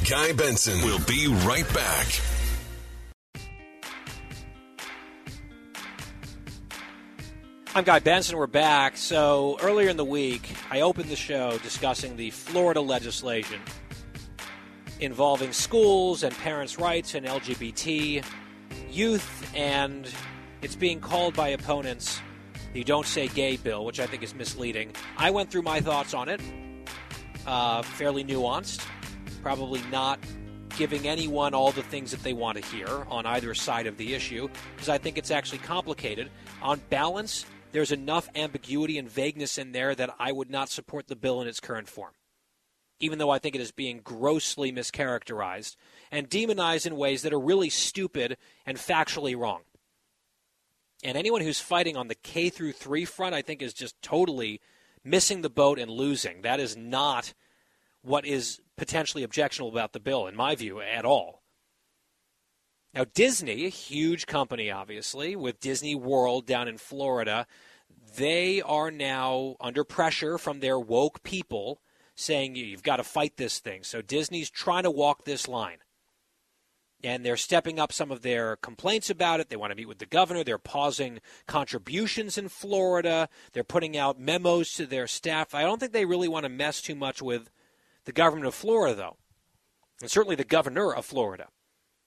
Guy Benson will be right back. I'm Guy Benson. We're back. So, earlier in the week, I opened the show discussing the Florida legislation involving schools and parents' rights and LGBT youth, and it's being called by opponents the Don't Say Gay bill, which I think is misleading. I went through my thoughts on it, uh, fairly nuanced, probably not giving anyone all the things that they want to hear on either side of the issue, because I think it's actually complicated. On balance, there's enough ambiguity and vagueness in there that I would not support the bill in its current form, even though I think it is being grossly mischaracterized and demonized in ways that are really stupid and factually wrong. And anyone who's fighting on the K through 3 front, I think, is just totally missing the boat and losing. That is not what is potentially objectionable about the bill, in my view, at all. Now, Disney, a huge company, obviously, with Disney World down in Florida, they are now under pressure from their woke people saying you've got to fight this thing. So Disney's trying to walk this line and they're stepping up some of their complaints about it. They want to meet with the governor. They're pausing contributions in Florida. They're putting out memos to their staff. I don't think they really want to mess too much with the government of Florida, though, and certainly the governor of Florida,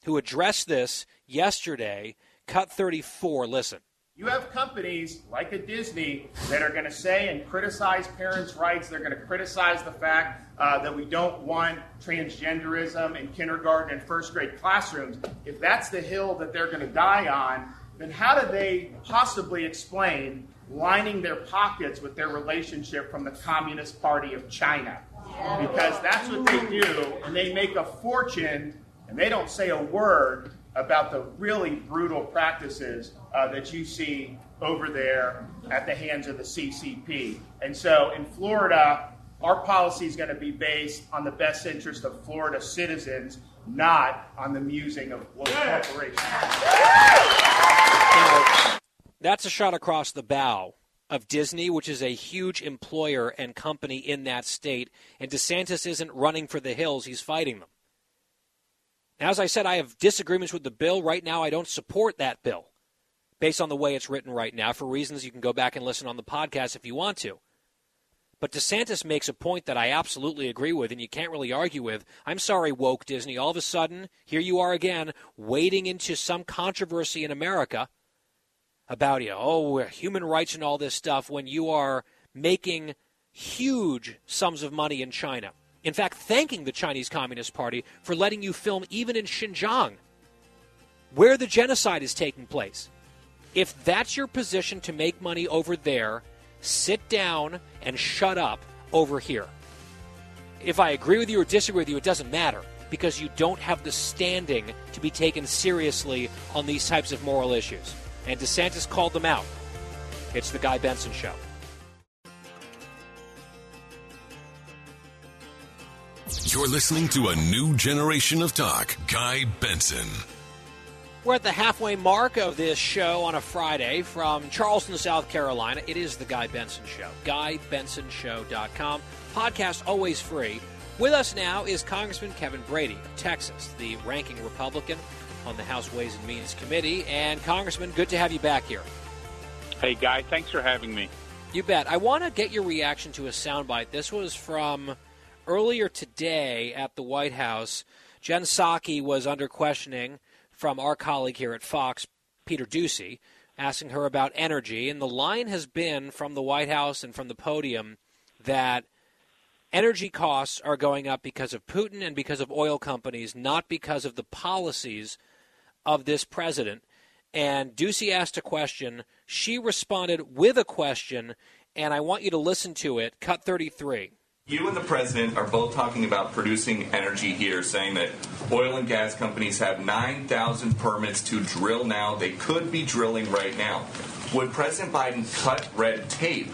who addressed this yesterday. Cut 34. Listen. You have companies like a Disney that are going to say and criticize parents' rights. They're going to criticize the fact uh, that we don't want transgenderism in kindergarten and first grade classrooms. If that's the hill that they're going to die on, then how do they possibly explain lining their pockets with their relationship from the Communist Party of China? Because that's what they do, and they make a fortune, and they don't say a word about the really brutal practices uh, that you see over there at the hands of the CCP. And so in Florida, our policy is going to be based on the best interest of Florida citizens, not on the musing of local corporations. That's a shot across the bow of Disney, which is a huge employer and company in that state. And DeSantis isn't running for the hills, he's fighting them. Now, as I said, I have disagreements with the bill. Right now, I don't support that bill based on the way it's written right now for reasons you can go back and listen on the podcast if you want to. But DeSantis makes a point that I absolutely agree with, and you can't really argue with. I'm sorry, woke Disney. All of a sudden, here you are again, wading into some controversy in America about you. Oh, human rights and all this stuff when you are making huge sums of money in China. In fact, thanking the Chinese Communist Party for letting you film even in Xinjiang, where the genocide is taking place. If that's your position to make money over there, sit down and shut up over here. If I agree with you or disagree with you, it doesn't matter because you don't have the standing to be taken seriously on these types of moral issues. And DeSantis called them out. It's the Guy Benson Show. You're listening to a new generation of talk. Guy Benson. We're at the halfway mark of this show on a Friday from Charleston, South Carolina. It is the Guy Benson Show. GuyBensonShow.com. Podcast always free. With us now is Congressman Kevin Brady of Texas, the ranking Republican on the House Ways and Means Committee. And, Congressman, good to have you back here. Hey, Guy, thanks for having me. You bet. I want to get your reaction to a soundbite. This was from earlier today at the White House. Jen Psaki was under questioning from our colleague here at Fox, Peter Doocy, asking her about energy. And the line has been from the White House and from the podium that energy costs are going up because of Putin and because of oil companies, not because of the policies of this president. And Doocy asked a question. She responded with a question, and I want you to listen to it. Cut 33. You and the president are both talking about producing energy here, saying that oil and gas companies have 9,000 permits to drill now. They could be drilling right now. Would President Biden cut red tape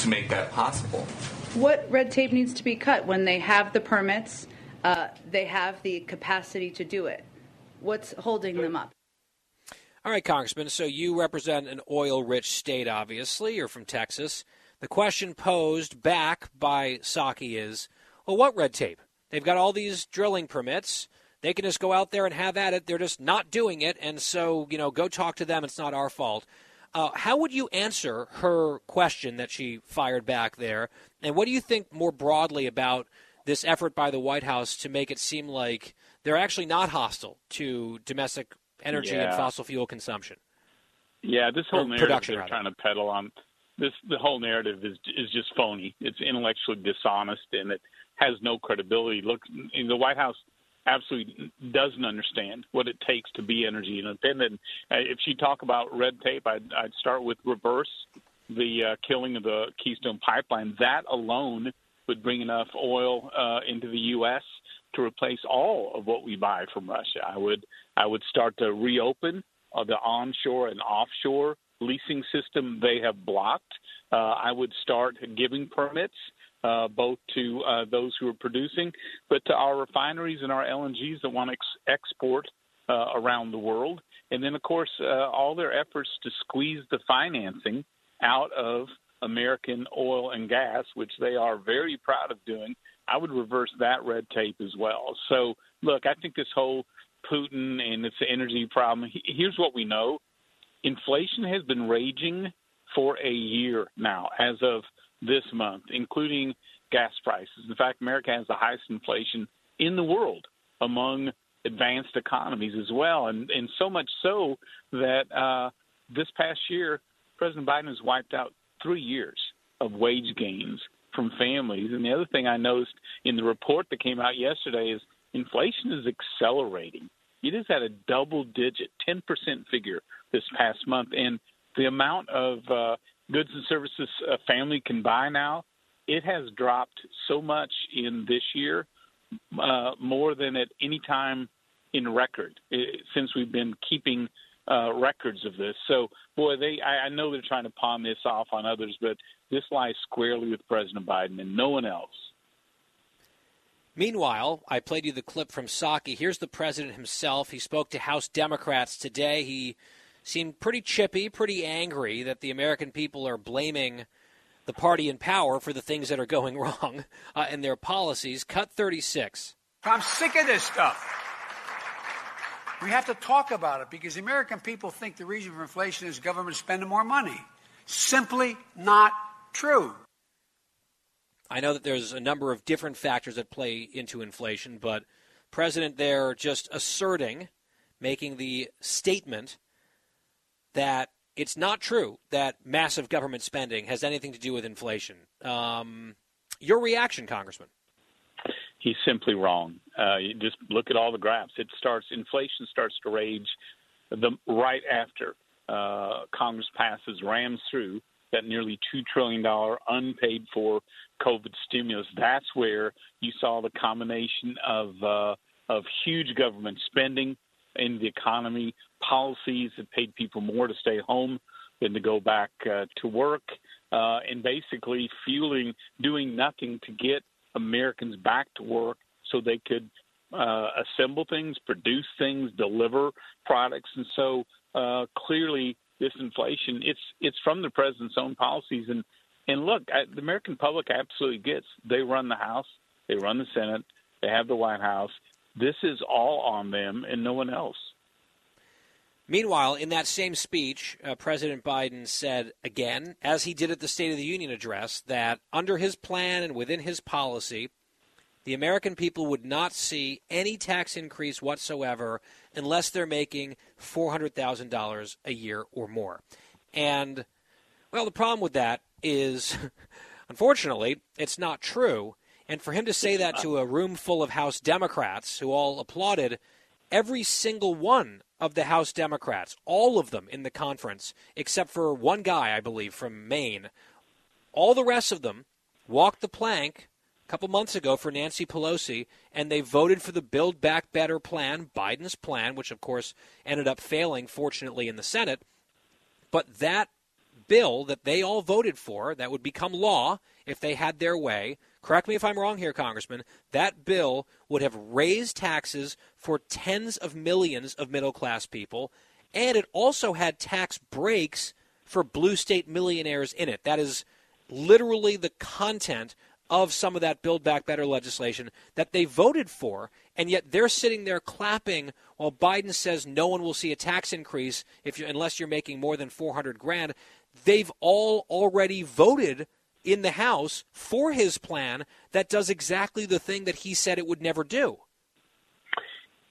to make that possible? What red tape needs to be cut when they have the permits? Uh, they have the capacity to do it. What's holding them up? All right, Congressman. So you represent an oil rich state, obviously. You're from Texas. The question posed back by Psaki is, well, what red tape? They've got all these drilling permits. They can just go out there and have at it. They're just not doing it. And so, you know, go talk to them. It's not our fault. Uh, how would you answer her question that she fired back there? And what do you think more broadly about this effort by the White House to make it seem like they're actually not hostile to domestic energy Yeah. and fossil fuel consumption? Yeah, this whole narrative production, they're rather. trying to peddle on this the whole narrative is is just phony. It's intellectually dishonest and it has no credibility. Look, the White House absolutely doesn't understand what it takes to be energy independent. Uh, if she talk about red tape, I'd, I'd start with reverse the uh, killing of the Keystone Pipeline. That alone would bring enough oil uh, into the U.S. to replace all of what we buy from Russia. I would I would start to reopen uh, the onshore and offshore leasing system they have blocked. Uh, I would start giving permits uh, both to uh, those who are producing, but to our refineries and our LNGs that want to ex- export uh, around the world. And then, of course, uh, all their efforts to squeeze the financing out of American oil and gas, which they are very proud of doing. I would reverse that red tape as well. So, look, I think this whole Putin and it's the energy problem. he- Here's what we know: inflation has been raging for a year now, as of this month, including gas prices. In fact, America has the highest inflation in the world among advanced economies as well, and and so much so that uh, this past year, President Biden has wiped out three years of wage gains from families. And the other thing I noticed in the report that came out yesterday is inflation is accelerating it is at a double digit, 10% figure this past month. And the amount of uh, goods and services a family can buy now, it has dropped so much in this year, uh, more than at any time in record uh, since we've been keeping uh, records of this. So, boy, they I, I know they're trying to pawn this off on others, but this lies squarely with President Biden and no one else. Meanwhile, I played you the clip from Psaki. Here's the president himself. He spoke to House Democrats today. He seemed pretty chippy, pretty angry that the American people are blaming the party in power for the things that are going wrong uh, in their policies. Cut 36. I'm sick of this stuff. We have to talk about it because the American people think the reason for inflation is government spending more money. Simply not true. I know that there's a number of different factors that play into inflation, but President there just asserting, making the statement that it's not true that massive government spending has anything to do with inflation. Um, your reaction, Congressman? He's simply wrong. Uh, just look at all the graphs. It starts inflation starts to rage the right after uh, Congress passes rams through that nearly $2 trillion unpaid for COVID stimulus. That's where you saw the combination of, uh, of huge government spending in the economy, policies that paid people more to stay home than to go back uh, to work, uh, and basically fueling, doing nothing to get Americans back to work so they could uh, assemble things, produce things, deliver products. And so uh, clearly, this inflation it's it's from the president's own policies and and look I, the american public absolutely gets they run the house they run the senate they have the white house this is all on them and no one else Meanwhile, in that same speech, uh, President Biden said again, as he did at the State of the Union address, that under his plan and within his policy, the American people would not see any tax increase whatsoever unless they're making $400,000 a year or more. And, well, the problem with that is, unfortunately, it's not true. And for him to say that to a room full of House Democrats who all applauded, every single one of the House Democrats, all of them in the conference, except for one guy, I believe, from Maine, all the rest of them walked the plank a couple months ago for Nancy Pelosi, and they voted for the Build Back Better plan, Biden's plan, which of course ended up failing, fortunately, in the Senate. But that bill that they all voted for, that would become law if they had their way, correct me if I'm wrong here, Congressman, that bill would have raised taxes for tens of millions of middle class people, and it also had tax breaks for blue state millionaires in it. That is literally the content of some of that Build Back Better legislation that they voted for, and yet they're sitting there clapping while Biden says no one will see a tax increase if you, unless you're making more than 400 grand. They've all already voted in the House for his plan that does exactly the thing that he said it would never do.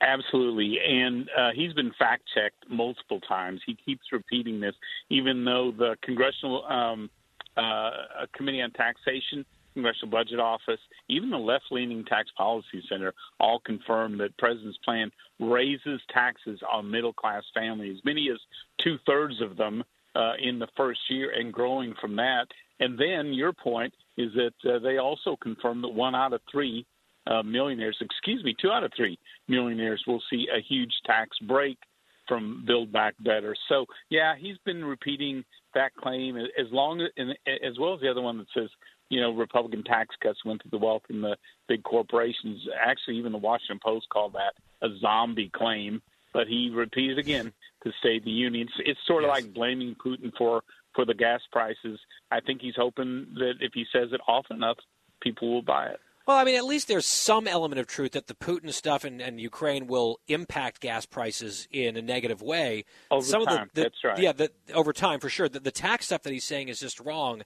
Absolutely. And uh, he's been fact checked multiple times. He keeps repeating this, even though the Congressional um, uh, Committee on Taxation Congressional Budget Office, even the left leaning Tax Policy Center all confirm that President's plan raises taxes on middle class families, many as two thirds of them uh, in the first year and growing from that. And then your point is that uh, they also confirmed that one out of three uh, millionaires, excuse me, two out of three millionaires will see a huge tax break from Build Back Better. So yeah, he's been repeating that claim as long as, as well as the other one that says you know, Republican tax cuts went to the wealth and the big corporations. Actually, even the Washington Post called that a zombie claim. But he repeated again to State the Union. It's, it's sort of yes. like blaming Putin for for the gas prices. I think he's hoping that if he says it often enough, people will buy it. Well, I mean, at least there's some element of truth that the Putin stuff and, and Ukraine will impact gas prices in a negative way. Over some time, of the, the that's right. Yeah, the, over time for sure. The, the tax stuff that he's saying is just wrong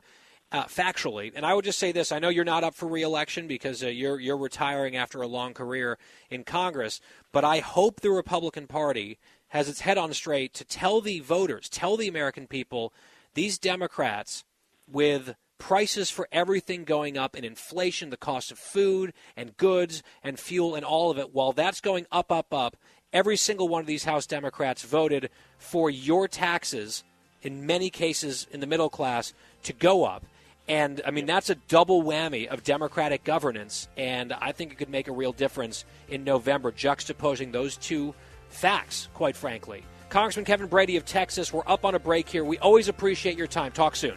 uh, factually. And I would just say this: I know you're not up for reelection because uh, you're you're retiring after a long career in Congress, but I hope the Republican Party has its head on straight to tell the voters, tell the American people, these Democrats with prices for everything going up and inflation, the cost of food and goods and fuel and all of it, while that's going up, up, up, every single one of these House Democrats voted for your taxes, in many cases in the middle class, to go up. And I mean, that's a double whammy of Democratic governance. And I think it could make a real difference in November, juxtaposing those two facts, quite frankly. Congressman Kevin Brady of Texas, we're up on a break here. We always appreciate your time. Talk soon.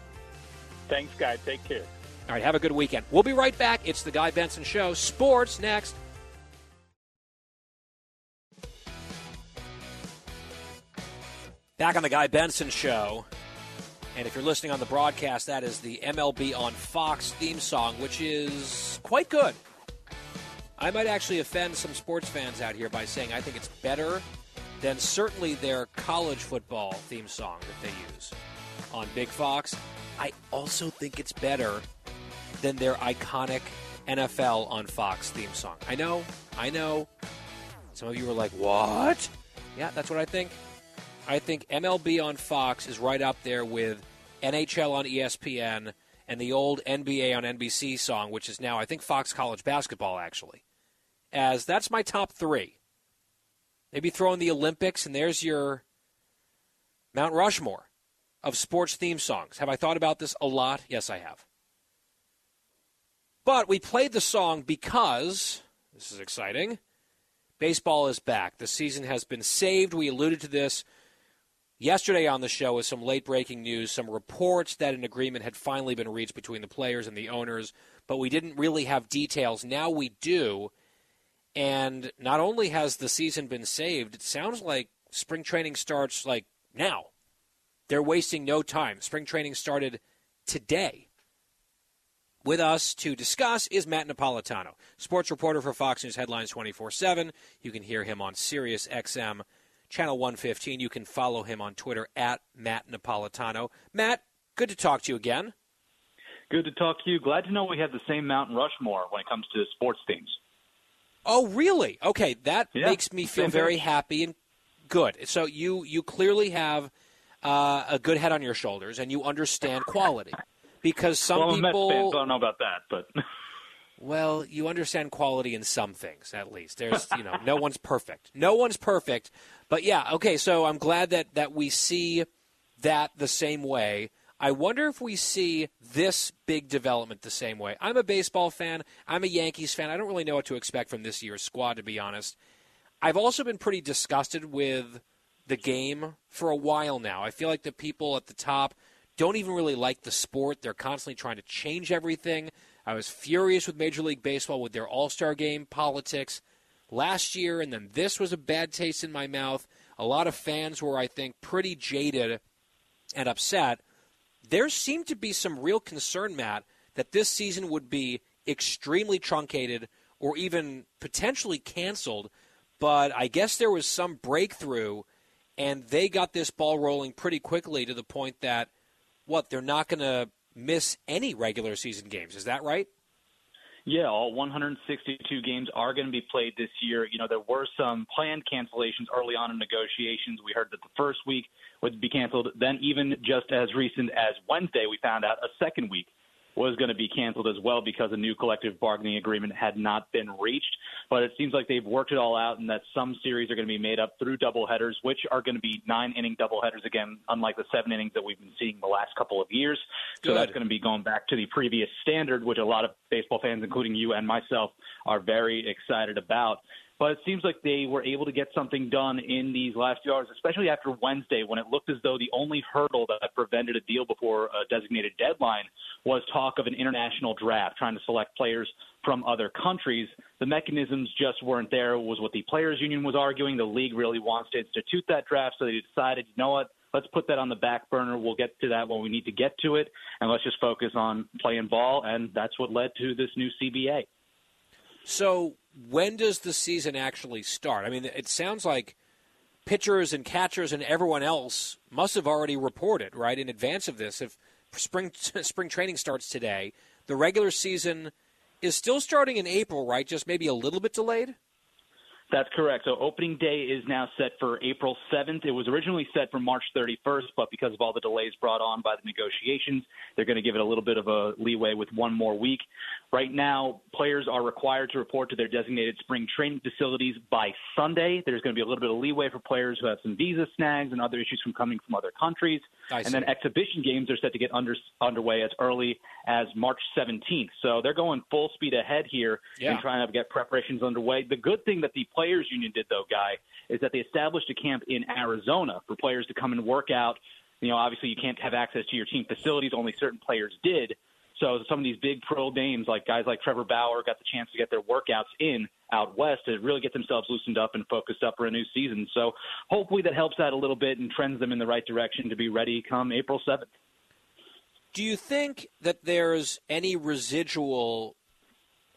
Thanks, guys. Take care. All right, have a good weekend. We'll be right back. It's the Guy Benson Show. Sports next. Back on the Guy Benson Show. And if you're listening on the broadcast, that is the MLB on Fox theme song, which is quite good. I might actually offend some sports fans out here by saying I think it's better than certainly their college football theme song that they use on Big Fox. I also think it's better than their iconic NFL on Fox theme song. I know, I know. Some of you are like, what? Yeah, that's what I think. I think MLB on Fox is right up there with NHL on ESPN and the old NBA on NBC song, which is now, I think, Fox College Basketball, actually. As that's my top three. Maybe throw in the Olympics, and there's your Mount Rushmore of sports theme songs. Have I thought about this a lot? Yes, I have. But we played the song because, this is exciting, baseball is back. The season has been saved. We alluded to this yesterday on the show with some late breaking news, some reports that an agreement had finally been reached between the players and the owners, but we didn't really have details. Now we do. And not only has the season been saved, it sounds like spring training starts like now. They're wasting no time. Spring training started today. With us to discuss is Matt Napolitano, sports reporter for Fox News Headlines 24 7. You can hear him on Sirius XM Channel 115. You can follow him on Twitter at Matt Napolitano. Matt, good to talk to you again. Good to talk to you. Glad to know we have the same Mount Rushmore when it comes to sports teams. Oh, really? Okay, that Yeah, makes me feel very happy and good. So you you clearly have uh, a good head on your shoulders, and you understand quality. Because some well, I'm a Mets people, fan, don't know about that, but well, you understand quality in some things, at least. There's, you know, no one's perfect. No one's perfect. But yeah, okay, so I'm glad that, that we see that the same way. I wonder if we see this big development the same way. I'm a baseball fan. I'm a Yankees fan. I don't really know what to expect from this year's squad, to be honest. I've also been pretty disgusted with the game for a while now. I feel like the people at the top don't even really like the sport. They're constantly trying to change everything. I was furious with Major League Baseball with their All Star game politics last year, and then this was a bad taste in my mouth. A lot of fans were, I think, pretty jaded and upset. There seemed to be some real concern, Matt, that this season would be extremely truncated or even potentially canceled. But I guess there was some breakthrough, and they got this ball rolling pretty quickly to the point that, what, they're not going to miss any regular season games. Is that right? Yeah, all 162 games are going to be played this year. You know, there were some planned cancellations early on in negotiations. We heard that the first week would be canceled. Then, even just as recent as Wednesday, we found out a second week was going to be canceled as well because a new collective bargaining agreement had not been reached. But it seems like they've worked it all out and that some series are going to be made up through doubleheaders, which are going to be nine inning doubleheaders again, unlike the seven innings that we've been seeing the last couple of years. So that's going to be going back to the previous standard, which a lot of baseball fans, including you and myself, are very excited about. But it seems like they were able to get something done in these last few hours, especially after Wednesday, when it looked as though the only hurdle that prevented a deal before a designated deadline was talk of an international draft, trying to select players from other countries. The mechanisms just weren't there, was what the Players Union was arguing. The league really wants to institute that draft, so they decided, you know what? Let's put that on the back burner. We'll get to that when we need to get to it, and let's just focus on playing ball. And that's what led to this new CBA. So when does the season actually start? I mean, it sounds like pitchers and catchers and everyone else must have already reported right in advance of this. If spring spring training starts today, the regular season is still starting in April, right? Just maybe a little bit delayed. That's correct. So opening day is now set for April 7th. It was originally set for March 31st, but because of all the delays brought on by the negotiations, they're going to give it a little bit of a leeway with one more week. Right now, players are required to report to their designated spring training facilities by Sunday. There's going to be a little bit of leeway for players who have some visa snags and other issues from coming from other countries. I and then exhibition games are set to get under, underway as early as March 17th. So they're going full speed ahead here Yeah. and trying to get preparations underway. The good thing that the Players Union did, though, Guy, is that they established a camp in Arizona for players to come and work out. You know, obviously you can't have access to your team facilities; only certain players did. So some of these big pro names, like guys like Trevor Bauer, got the chance to get their workouts in out west to really get themselves loosened up and focused up for a new season. So hopefully that helps out a little bit and trends them in the right direction to be ready come April 7th. Do you think that there's any residual,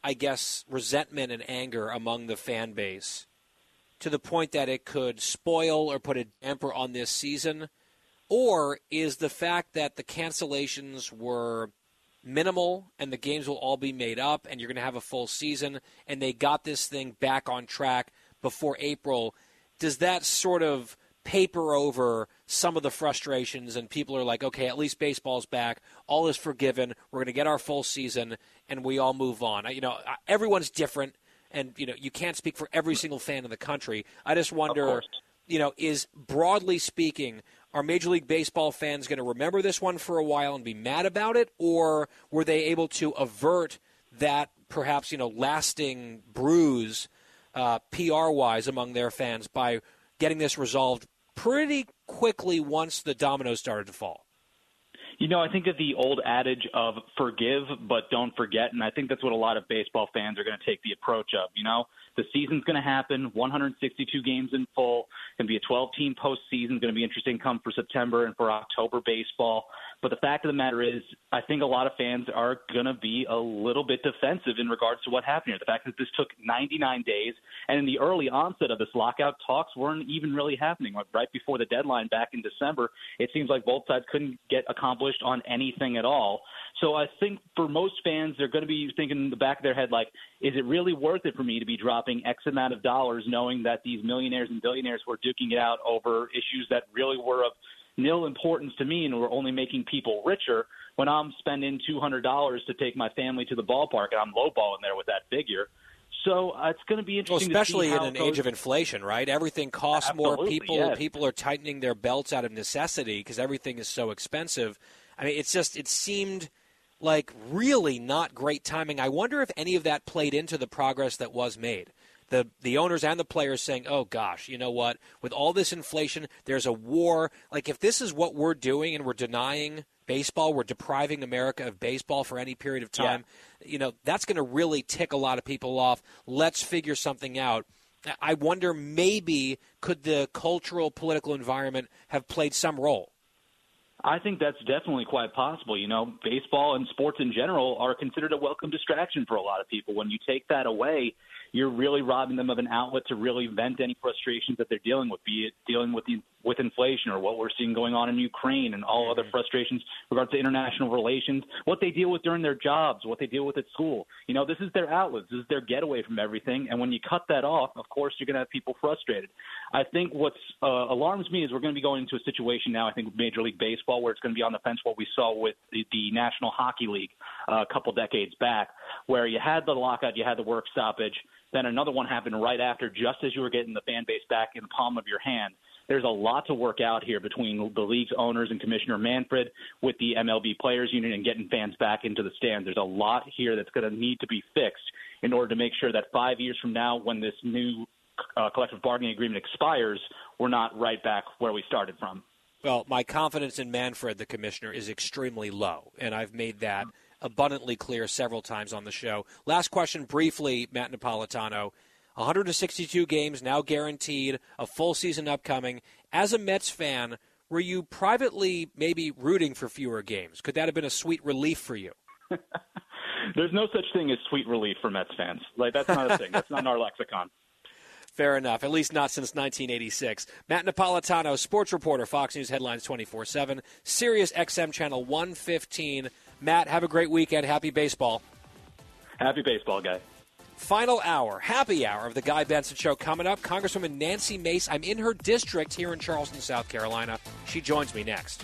I guess, resentment and anger among the fan base to the point that it could spoil or put a damper on this season? Or is the fact that the cancellations were minimal and the games will all be made up and you're going to have a full season and they got this thing back on track before April, does that sort of paper over some of the frustrations and people are like, okay, at least baseball's back. All is forgiven. We're going to get our full season and we all move on. You know, everyone's different and, you know, you can't speak for every single fan in the country. I just wonder, you know, is broadly speaking, are Major League Baseball fans going to remember this one for a while and be mad about it, or were they able to avert that perhaps you know lasting bruise, uh, PR wise, among their fans by getting this resolved pretty quickly once the dominoes started to fall? You know, I think of the old adage of forgive but don't forget, and I think that's what a lot of baseball fans are going to take the approach of. You know, the season's going to happen, 162 games in full, going to be a 12-team postseason, going to be interesting come for September and for October baseball. But the fact of the matter is, I think a lot of fans are going to be a little bit defensive in regards to what happened here. The fact that this took 99 days, and in the early onset of this lockout, talks weren't even really happening. Right before the deadline back in December, it seems like both sides couldn't get accomplished on anything at all. So I think for most fans, they're going to be thinking in the back of their head, like, is it really worth it for me to be dropping X amount of dollars knowing that these millionaires and billionaires were duking it out over issues that really were of nil importance to me and were only making people richer when I'm spending $200 to take my family to the ballpark and I'm lowballing there with that figure. So uh, it's going to be Well, interesting, especially to see in an age of inflation, right? Everything costs more. People yes. people are tightening their belts out of necessity because everything is so expensive. I mean, it's just it seemed like really not great timing. I wonder if any of that played into the progress that was made. The the owners and the players saying, "Oh gosh, you know what? With all this inflation, there's a war. Like if this is what we're doing and we're denying baseball, we're depriving America of baseball for any period of time. You know, that's going to really tick a lot of people off. Let's figure something out." I wonder maybe could the cultural political environment have played some role? I think that's definitely quite possible. You know, baseball and sports in general are considered a welcome distraction for a lot of people. When you take that away, you're really robbing them of an outlet to really vent any frustrations that they're dealing with, be it dealing with the, with inflation or what we're seeing going on in Ukraine and all other frustrations with regards to international relations, what they deal with during their jobs, what they deal with at school. You know, this is their outlet, this is their getaway from everything. And when you cut that off, of course, you're going to have people frustrated. I think what's uh, alarms me is we're going to be going into a situation now. I think with Major League Baseball, where it's going to be on the fence. What we saw with the, the National Hockey League uh, a couple decades back, where you had the lockout, you had the work stoppage, then another one happened right after, just as you were getting the fan base back in the palm of your hand. There's a lot to work out here between the league's owners and Commissioner Manfred with the MLB Players Union and getting fans back into the stands. There's a lot here that's going to need to be fixed in order to make sure that five years from now, when this new uh, collective bargaining agreement expires, we're not right back where we started from. Well, my confidence in Manfred, the commissioner, is extremely low, and I've made that abundantly clear several times on the show. Last question, briefly, Matt Napolitano. 162 games now guaranteed, a full season upcoming. As a Mets fan, were you privately maybe rooting for fewer games? Could that have been a sweet relief for you? There's no such thing as sweet relief for Mets fans. Like that's not a thing. That's not in our lexicon. Fair enough. At least not since 1986. Matt Napolitano, sports reporter, Fox News Headlines 24 7, Sirius XM Channel 115. Matt, have a great weekend. Happy baseball. Happy baseball, guy. Final hour, happy hour of the Guy Benson Show coming up. Congresswoman Nancy Mace. I'm in her district here in Charleston, South Carolina. She joins me next.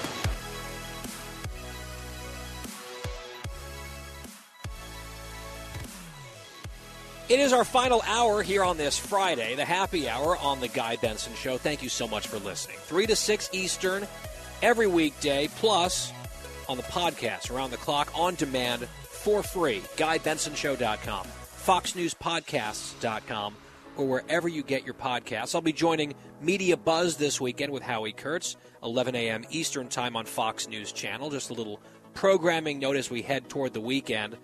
It is our final hour here on this Friday, the happy hour on the Guy Benson Show. Thank you so much for listening. 3 to 6 Eastern every weekday, plus on the podcast around the clock on demand for free. GuyBensonShow.com, FoxNewsPodcasts.com, or wherever you get your podcasts. I'll be joining Media Buzz this weekend with Howie Kurtz, 11 a.m. Eastern Time on Fox News Channel. Just a little programming note as we head toward the weekend.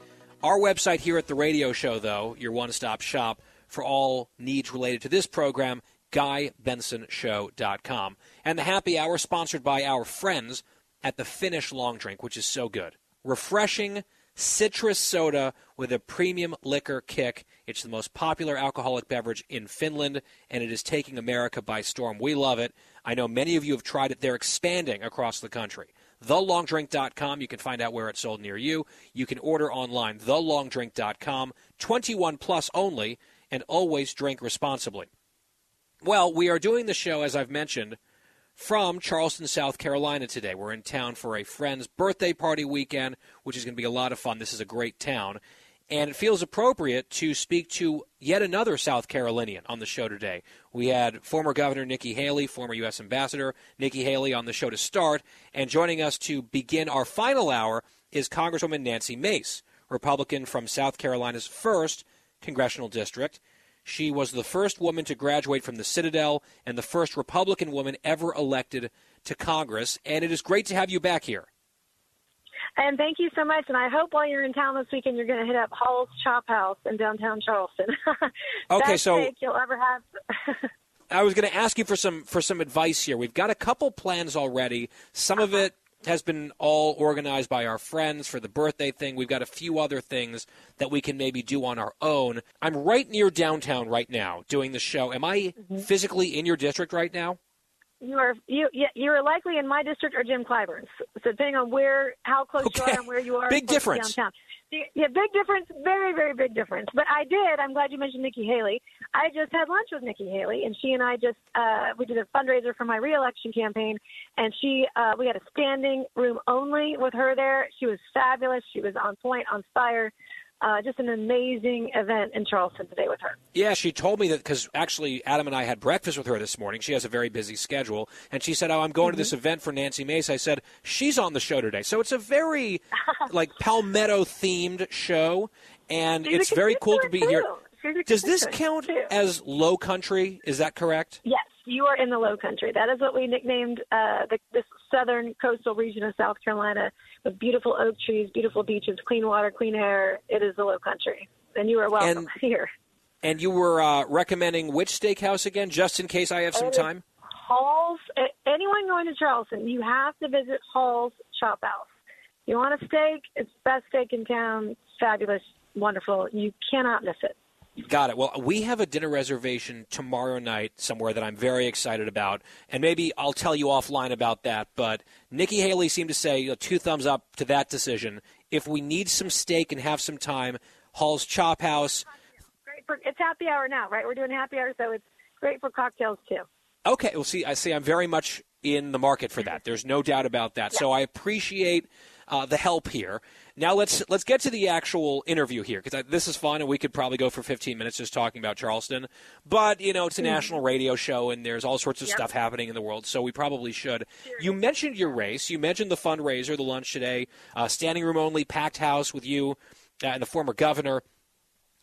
Our website here at the radio show, though, your one stop shop for all needs related to this program, GuyBensonShow.com. And the happy hour sponsored by our friends at the Finnish Long Drink, which is so good. Refreshing citrus soda with a premium liquor kick. It's the most popular alcoholic beverage in Finland, and it is taking America by storm. We love it. I know many of you have tried it. They're expanding across the country thelongdrink.com. You can find out where it's sold near you. You can order online, thelongdrink.com, 21 plus only, and always drink responsibly. Well, we are doing the show, as I've mentioned, from Charleston, South Carolina today. We're in town for a friend's birthday party weekend, which is going to be a lot of fun. This is a great town. And it feels appropriate to speak to yet another South Carolinian on the show today. We had former Governor Nikki Haley, former U.S. Ambassador Nikki Haley on the show to start. And joining us to begin our final hour is Congresswoman Nancy Mace, Republican from South Carolina's 1st Congressional District. She was the first woman to graduate from the Citadel and the first Republican woman ever elected to Congress. And it is great to have you back here. And thank you so much. And I hope while you're in town this weekend, you're going to hit up Hall's Chop House in downtown Charleston. Okay, Best so- steak you'll ever have. I was going to ask you for some for some advice here. We've got a couple plans already. Some of uh-huh. it has been all organized by our friends for the birthday thing. We've got a few other things that we can maybe do on our own. I'm right near downtown right now doing the show. Am I mm-hmm. physically in your district right now? You are you you are likely in my district or Jim Clyburn's. So depending on where how close you are and where you are, Big difference. downtown. Yeah, big difference. Very very big difference. But I did. I'm glad you mentioned Nikki Haley. I just had lunch with Nikki Haley, and she and I just uh, we did a fundraiser for my reelection campaign, and she uh, we had a standing room only with her there. She was fabulous. She was on point, on fire. Uh, just an amazing event in Charleston today with her. Yeah, she told me that because actually Adam and I had breakfast with her this morning. She has a very busy schedule, and she said, "Oh, I'm going to this event for Nancy Mace." I said, "She's on the show today," so it's a very like Palmetto themed show, and She's it's very cool to be here. Does this count too. as low country? Is that correct? Yes, you are in the Low Country. That is what we nicknamed uh, the, this southern coastal region of South Carolina with beautiful oak trees, beautiful beaches, clean water, clean air. It is the Low Country, and you are welcome And- here. And you were uh, recommending which steakhouse again, just in case I have some time? Hall's. Anyone going to Charleston, you have to visit Hall's Chop House. You want a steak? It's the best steak in town. Fabulous, wonderful. You cannot miss it. Got it. Well, we have a dinner reservation tomorrow night somewhere that I'm very excited about, and maybe I'll tell you offline about that. But Nikki Haley seemed to say you know, two thumbs up to that decision. If we need some steak and have some time, Hall's Chop House. Great for it's happy hour now, right? We're doing happy hour, so it's great for cocktails too. Okay, well, see, I see. I'm very much in the market for that. There's no doubt about that. So I appreciate uh, the help here. Now let's let's get to the actual interview here because this is fun and we could probably go for 15 minutes just talking about Charleston. But you know, it's a national radio show and there's all sorts of Yep. stuff happening in the world, so we probably should. You mentioned your race. You mentioned the fundraiser, the lunch today, uh, standing room only, packed house with you uh, and the former governor.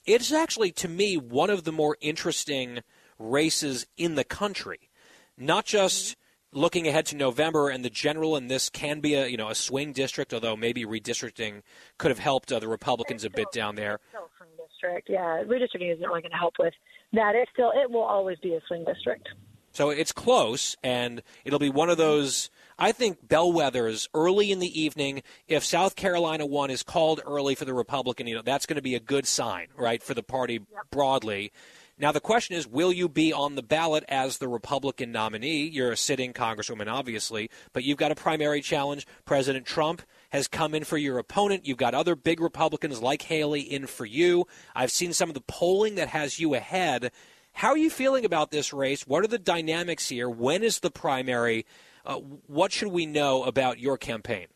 It's actually, to me, one of the more interesting races in the country. Not just looking ahead to November and the general, and this can be a you know a swing district, although maybe redistricting could have helped uh, the Republicans a bit down there. Still swing district, yeah. Redistricting isn't really going to help with that. It still it will always be a swing district. So it's close, and it'll be one of those. I think bellwethers early in the evening. If South Carolina one is called early for the Republican, you know that's going to be a good sign, right, for the party broadly. Now, the question is will you be on the ballot as the Republican nominee? You're a sitting Congresswoman, obviously, but you've got a primary challenge. President Trump has come in for your opponent. You've got other big Republicans like Haley in for you. I've seen some of the polling that has you ahead. How are you feeling about this race? What are the dynamics here? When is the primary? Uh, what should we know about your campaign?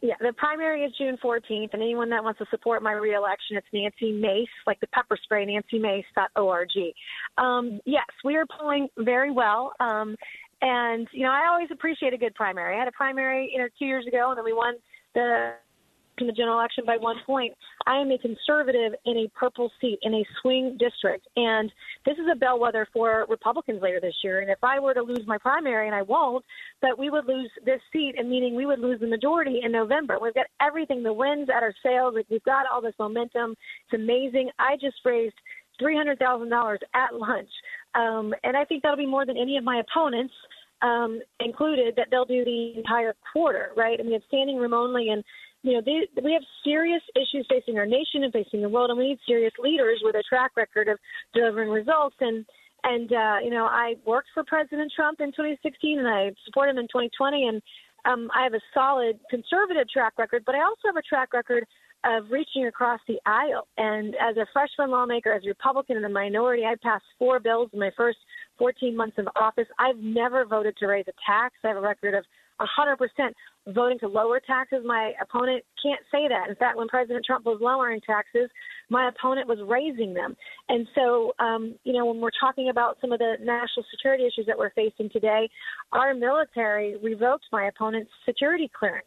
Yeah, the primary is June 14th, and anyone that wants to support my reelection, it's Nancy Mace, like the pepper spray, nancymace.org. Um, yes, we are polling very well. Um, and, you know, I always appreciate a good primary. I had a primary, you know, two years ago, and then we won the in the general election by one point. I am a conservative in a purple seat in a swing district, and this is a bellwether for Republicans later this year. And if I were to lose my primary, and I won't, but we would lose this seat, and meaning we would lose the majority in November. We've got everything, the wins at our like we've got all this momentum. It's amazing. I just raised three hundred thousand dollars at lunch, um, and I think that'll be more than any of my opponents. Um, included that they'll do the entire quarter, right? I mean, it's standing room only, and you know, they, we have serious issues facing our nation and facing the world, and we need serious leaders with a track record of delivering results. And and uh, you know, I worked for President Trump in 2016, and I support him in 2020, and um, I have a solid conservative track record, but I also have a track record of reaching across the aisle. And as a freshman lawmaker, as a Republican in the minority, I passed four bills in my first 14 months of office. I've never voted to raise a tax. I have a record of 100% voting to lower taxes. My opponent can't say that. In fact, when President Trump was lowering taxes, my opponent was raising them. And so, um, you know, when we're talking about some of the national security issues that we're facing today, our military revoked my opponent's security clearance.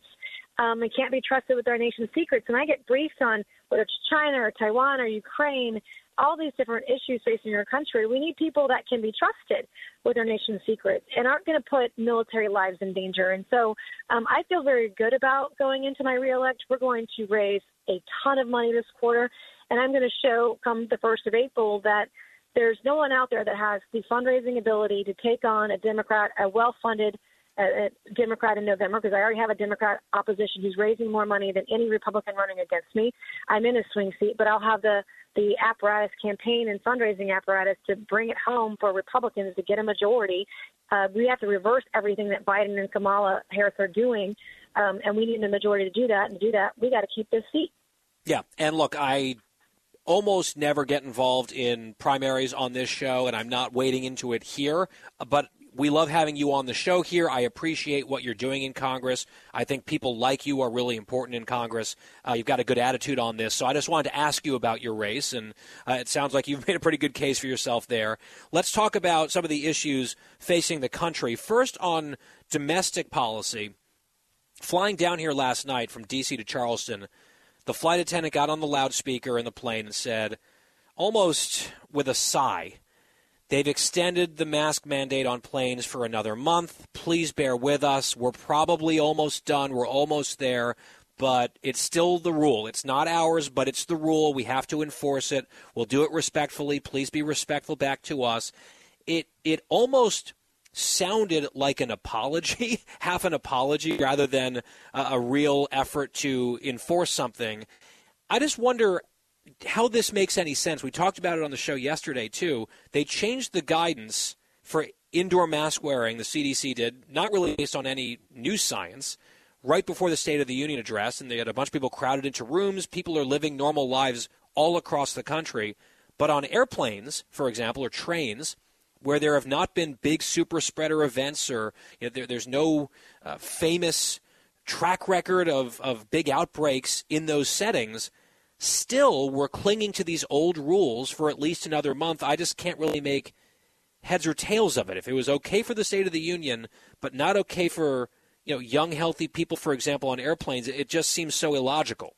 Um, it can't be trusted with our nation's secrets. And I get briefed on whether it's China or Taiwan or Ukraine all these different issues facing our country. We need people that can be trusted with our nation's secrets and aren't going to put military lives in danger. And so um, I feel very good about going into my reelect. We're going to raise a ton of money this quarter, and I'm going to show come the 1st of April that there's no one out there that has the fundraising ability to take on a Democrat, a well funded a, Democrat in November because I already have a Democrat opposition who's raising more money than any Republican running against me. I'm in a swing seat, but I'll have the the apparatus campaign and fundraising apparatus to bring it home for Republicans to get a majority. Uh, we have to reverse everything that Biden and Kamala Harris are doing, um, and we need a majority to do that. And to do that, we got to keep this seat. Yeah, and look, I almost never get involved in primaries on this show, and I'm not wading into it here. But we love having you on the show here. I appreciate what you're doing in Congress. I think people like you are really important in Congress. Uh, you've got a good attitude on this. So I just wanted to ask you about your race, and uh, it sounds like you've made a pretty good case for yourself there. Let's talk about some of the issues facing the country. First, on domestic policy. Flying down here last night from D.C. to Charleston, the flight attendant got on the loudspeaker in the plane and said, almost with a sigh, They've extended the mask mandate on planes for another month. Please bear with us. We're probably almost done. We're almost there, but it's still the rule. It's not ours, but it's the rule. We have to enforce it. We'll do it respectfully. Please be respectful back to us. It it almost sounded like an apology, half an apology rather than a, a real effort to enforce something. I just wonder how this makes any sense. We talked about it on the show yesterday, too. They changed the guidance for indoor mask wearing, the CDC did, not really based on any new science, right before the State of the Union address, and they had a bunch of people crowded into rooms. People are living normal lives all across the country. But on airplanes, for example, or trains, where there have not been big super spreader events or you know, there, there's no uh, famous track record of, of big outbreaks in those settings, still we're clinging to these old rules for at least another month. I just can't really make heads or tails of it. If it was okay for the State of the Union, but not okay for you know young, healthy people, for example, on airplanes, it just seems so illogical.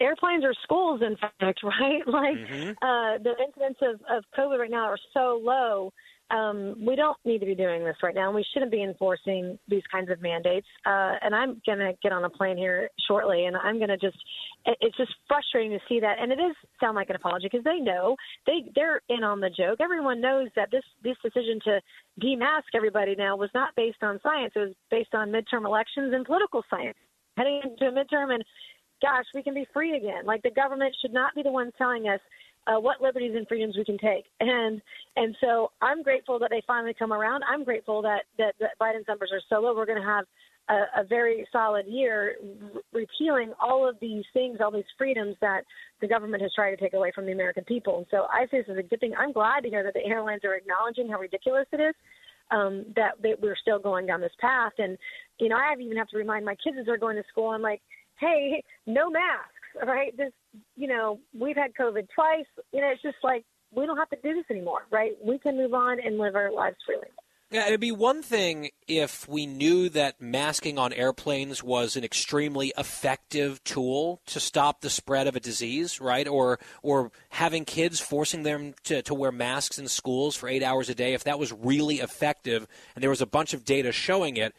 Airplanes are schools, in fact, right? Like mm-hmm. uh, the incidence of, of COVID right now are so low um, we don't need to be doing this right now, and we shouldn't be enforcing these kinds of mandates. Uh, and I'm going to get on a plane here shortly, and I'm going to just. It's just frustrating to see that, and it is sound like an apology because they know they they're in on the joke. Everyone knows that this this decision to demask everybody now was not based on science; it was based on midterm elections and political science. Heading into a midterm, and gosh, we can be free again. Like the government should not be the ones telling us uh, what liberties and freedoms we can take. And and so I'm grateful that they finally come around. I'm grateful that that, that Biden's numbers are so low. We're going to have a, a very solid year re- repealing all of these things, all these freedoms that the government has tried to take away from the American people. And so I say this is a good thing. I'm glad to hear that the airlines are acknowledging how ridiculous it is. Um, that, that we're still going down this path, and you know, I even have to remind my kids as they're going to school. I'm like, hey, no masks, right? This, you know, we've had COVID twice. You know, it's just like we don't have to do this anymore, right? We can move on and live our lives freely. Yeah, it'd be one thing if we knew that masking on airplanes was an extremely effective tool to stop the spread of a disease, right? Or or having kids forcing them to, to wear masks in schools for eight hours a day, if that was really effective and there was a bunch of data showing it,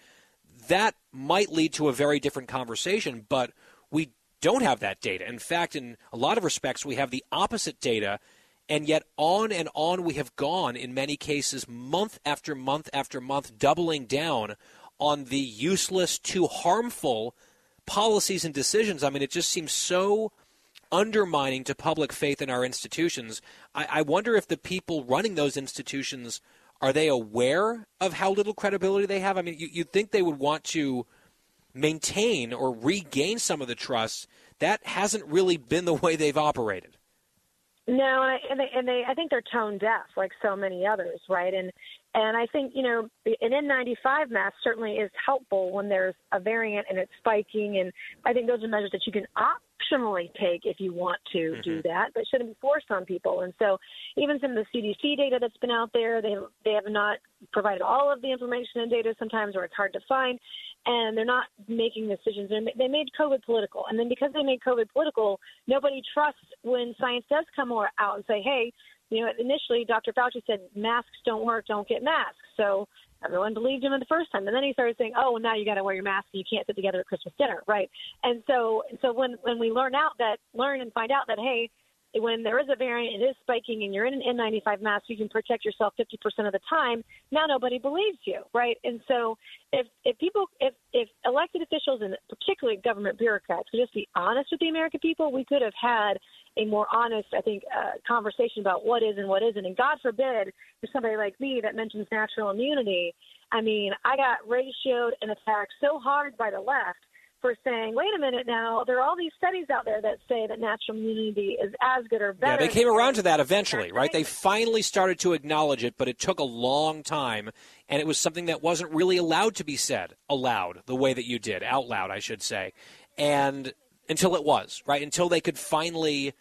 that might lead to a very different conversation, but we don't have that data. In fact, in a lot of respects, we have the opposite data and yet, on and on we have gone in many cases, month after month after month, doubling down on the useless too harmful policies and decisions. I mean, it just seems so undermining to public faith in our institutions. I, I wonder if the people running those institutions are they aware of how little credibility they have? I mean, you, you'd think they would want to maintain or regain some of the trust. That hasn't really been the way they've operated. No, and I, and they, and they, I think they're tone deaf, like so many others, right? And and I think you know an N95 mask certainly is helpful when there's a variant and it's spiking, and I think those are measures that you can optionally take if you want to mm-hmm. do that, but shouldn't be forced on people. And so, even some of the CDC data that's been out there, they they have not provided all of the information and data sometimes, or it's hard to find and they're not making decisions. They made COVID political, and then because they made COVID political, nobody trusts when science does come out and say, "Hey, you know, initially Dr. Fauci said masks don't work, don't get masks." So everyone believed him the first time, and then he started saying, "Oh, well, now you got to wear your mask. You can't sit together at Christmas dinner, right?" And so, so when when we learn out that learn and find out that, hey, when there is a variant, it is spiking, and you're in an N95 mask, you can protect yourself 50% of the time. Now nobody believes you, right? And so, if if people, if if elected officials and particularly government bureaucrats would just be honest with the American people, we could have had a more honest, I think, uh, conversation about what is and what isn't. And God forbid, for somebody like me that mentions natural immunity, I mean, I got ratioed and attacked so hard by the left for saying, wait a minute now, there are all these studies out there that say that natural immunity is as good or better. Yeah, they came around to that eventually, right? They finally started to acknowledge it, but it took a long time, and it was something that wasn't really allowed to be said aloud the way that you did, out loud, I should say. And until it was, right? Until they could finally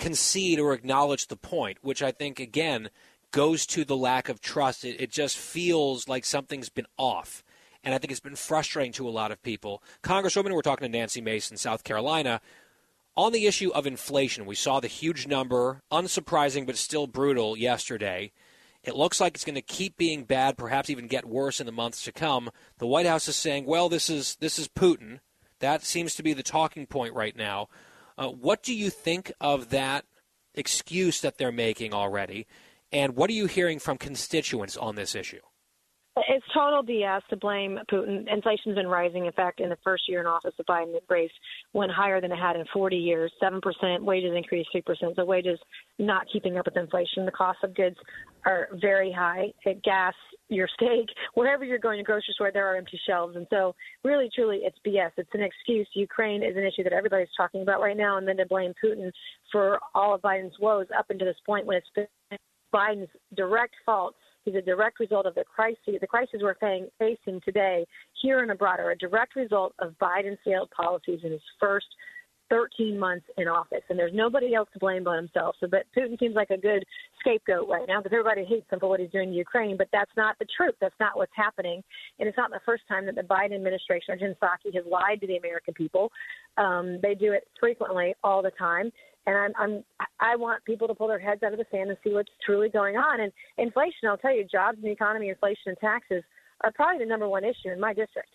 concede or acknowledge the point, which I think, again, goes to the lack of trust. It, it just feels like something's been off and I think it's been frustrating to a lot of people. Congresswoman, we're talking to Nancy Mason, South Carolina. On the issue of inflation, we saw the huge number, unsurprising but still brutal, yesterday. It looks like it's going to keep being bad, perhaps even get worse in the months to come. The White House is saying, "Well, this is this is Putin." That seems to be the talking point right now. Uh, what do you think of that excuse that they're making already? And what are you hearing from constituents on this issue? It's total BS to blame Putin. Inflation's been rising. In fact, in the first year in office of Biden, raised went higher than it had in 40 years. Seven percent wages increased three percent. So wages not keeping up with inflation. The cost of goods are very high. Gas, your steak, wherever you're going to grocery store, there are empty shelves. And so, really, truly, it's BS. It's an excuse. Ukraine is an issue that everybody's talking about right now, and then to blame Putin for all of Biden's woes up until this point when it's been Biden's direct fault is a direct result of the crisis, the crisis we're facing today here and abroad are a direct result of Biden's failed policies in his first 13 months in office, and there's nobody else to blame but himself. So, but Putin seems like a good scapegoat right now because everybody hates him for what he's doing in Ukraine. But that's not the truth. That's not what's happening, and it's not the first time that the Biden administration or Jen Psaki has lied to the American people. Um, they do it frequently, all the time and I'm, I'm I want people to pull their heads out of the sand and see what's truly going on. And inflation, I'll tell you, jobs and the economy, inflation and taxes are probably the number one issue in my district.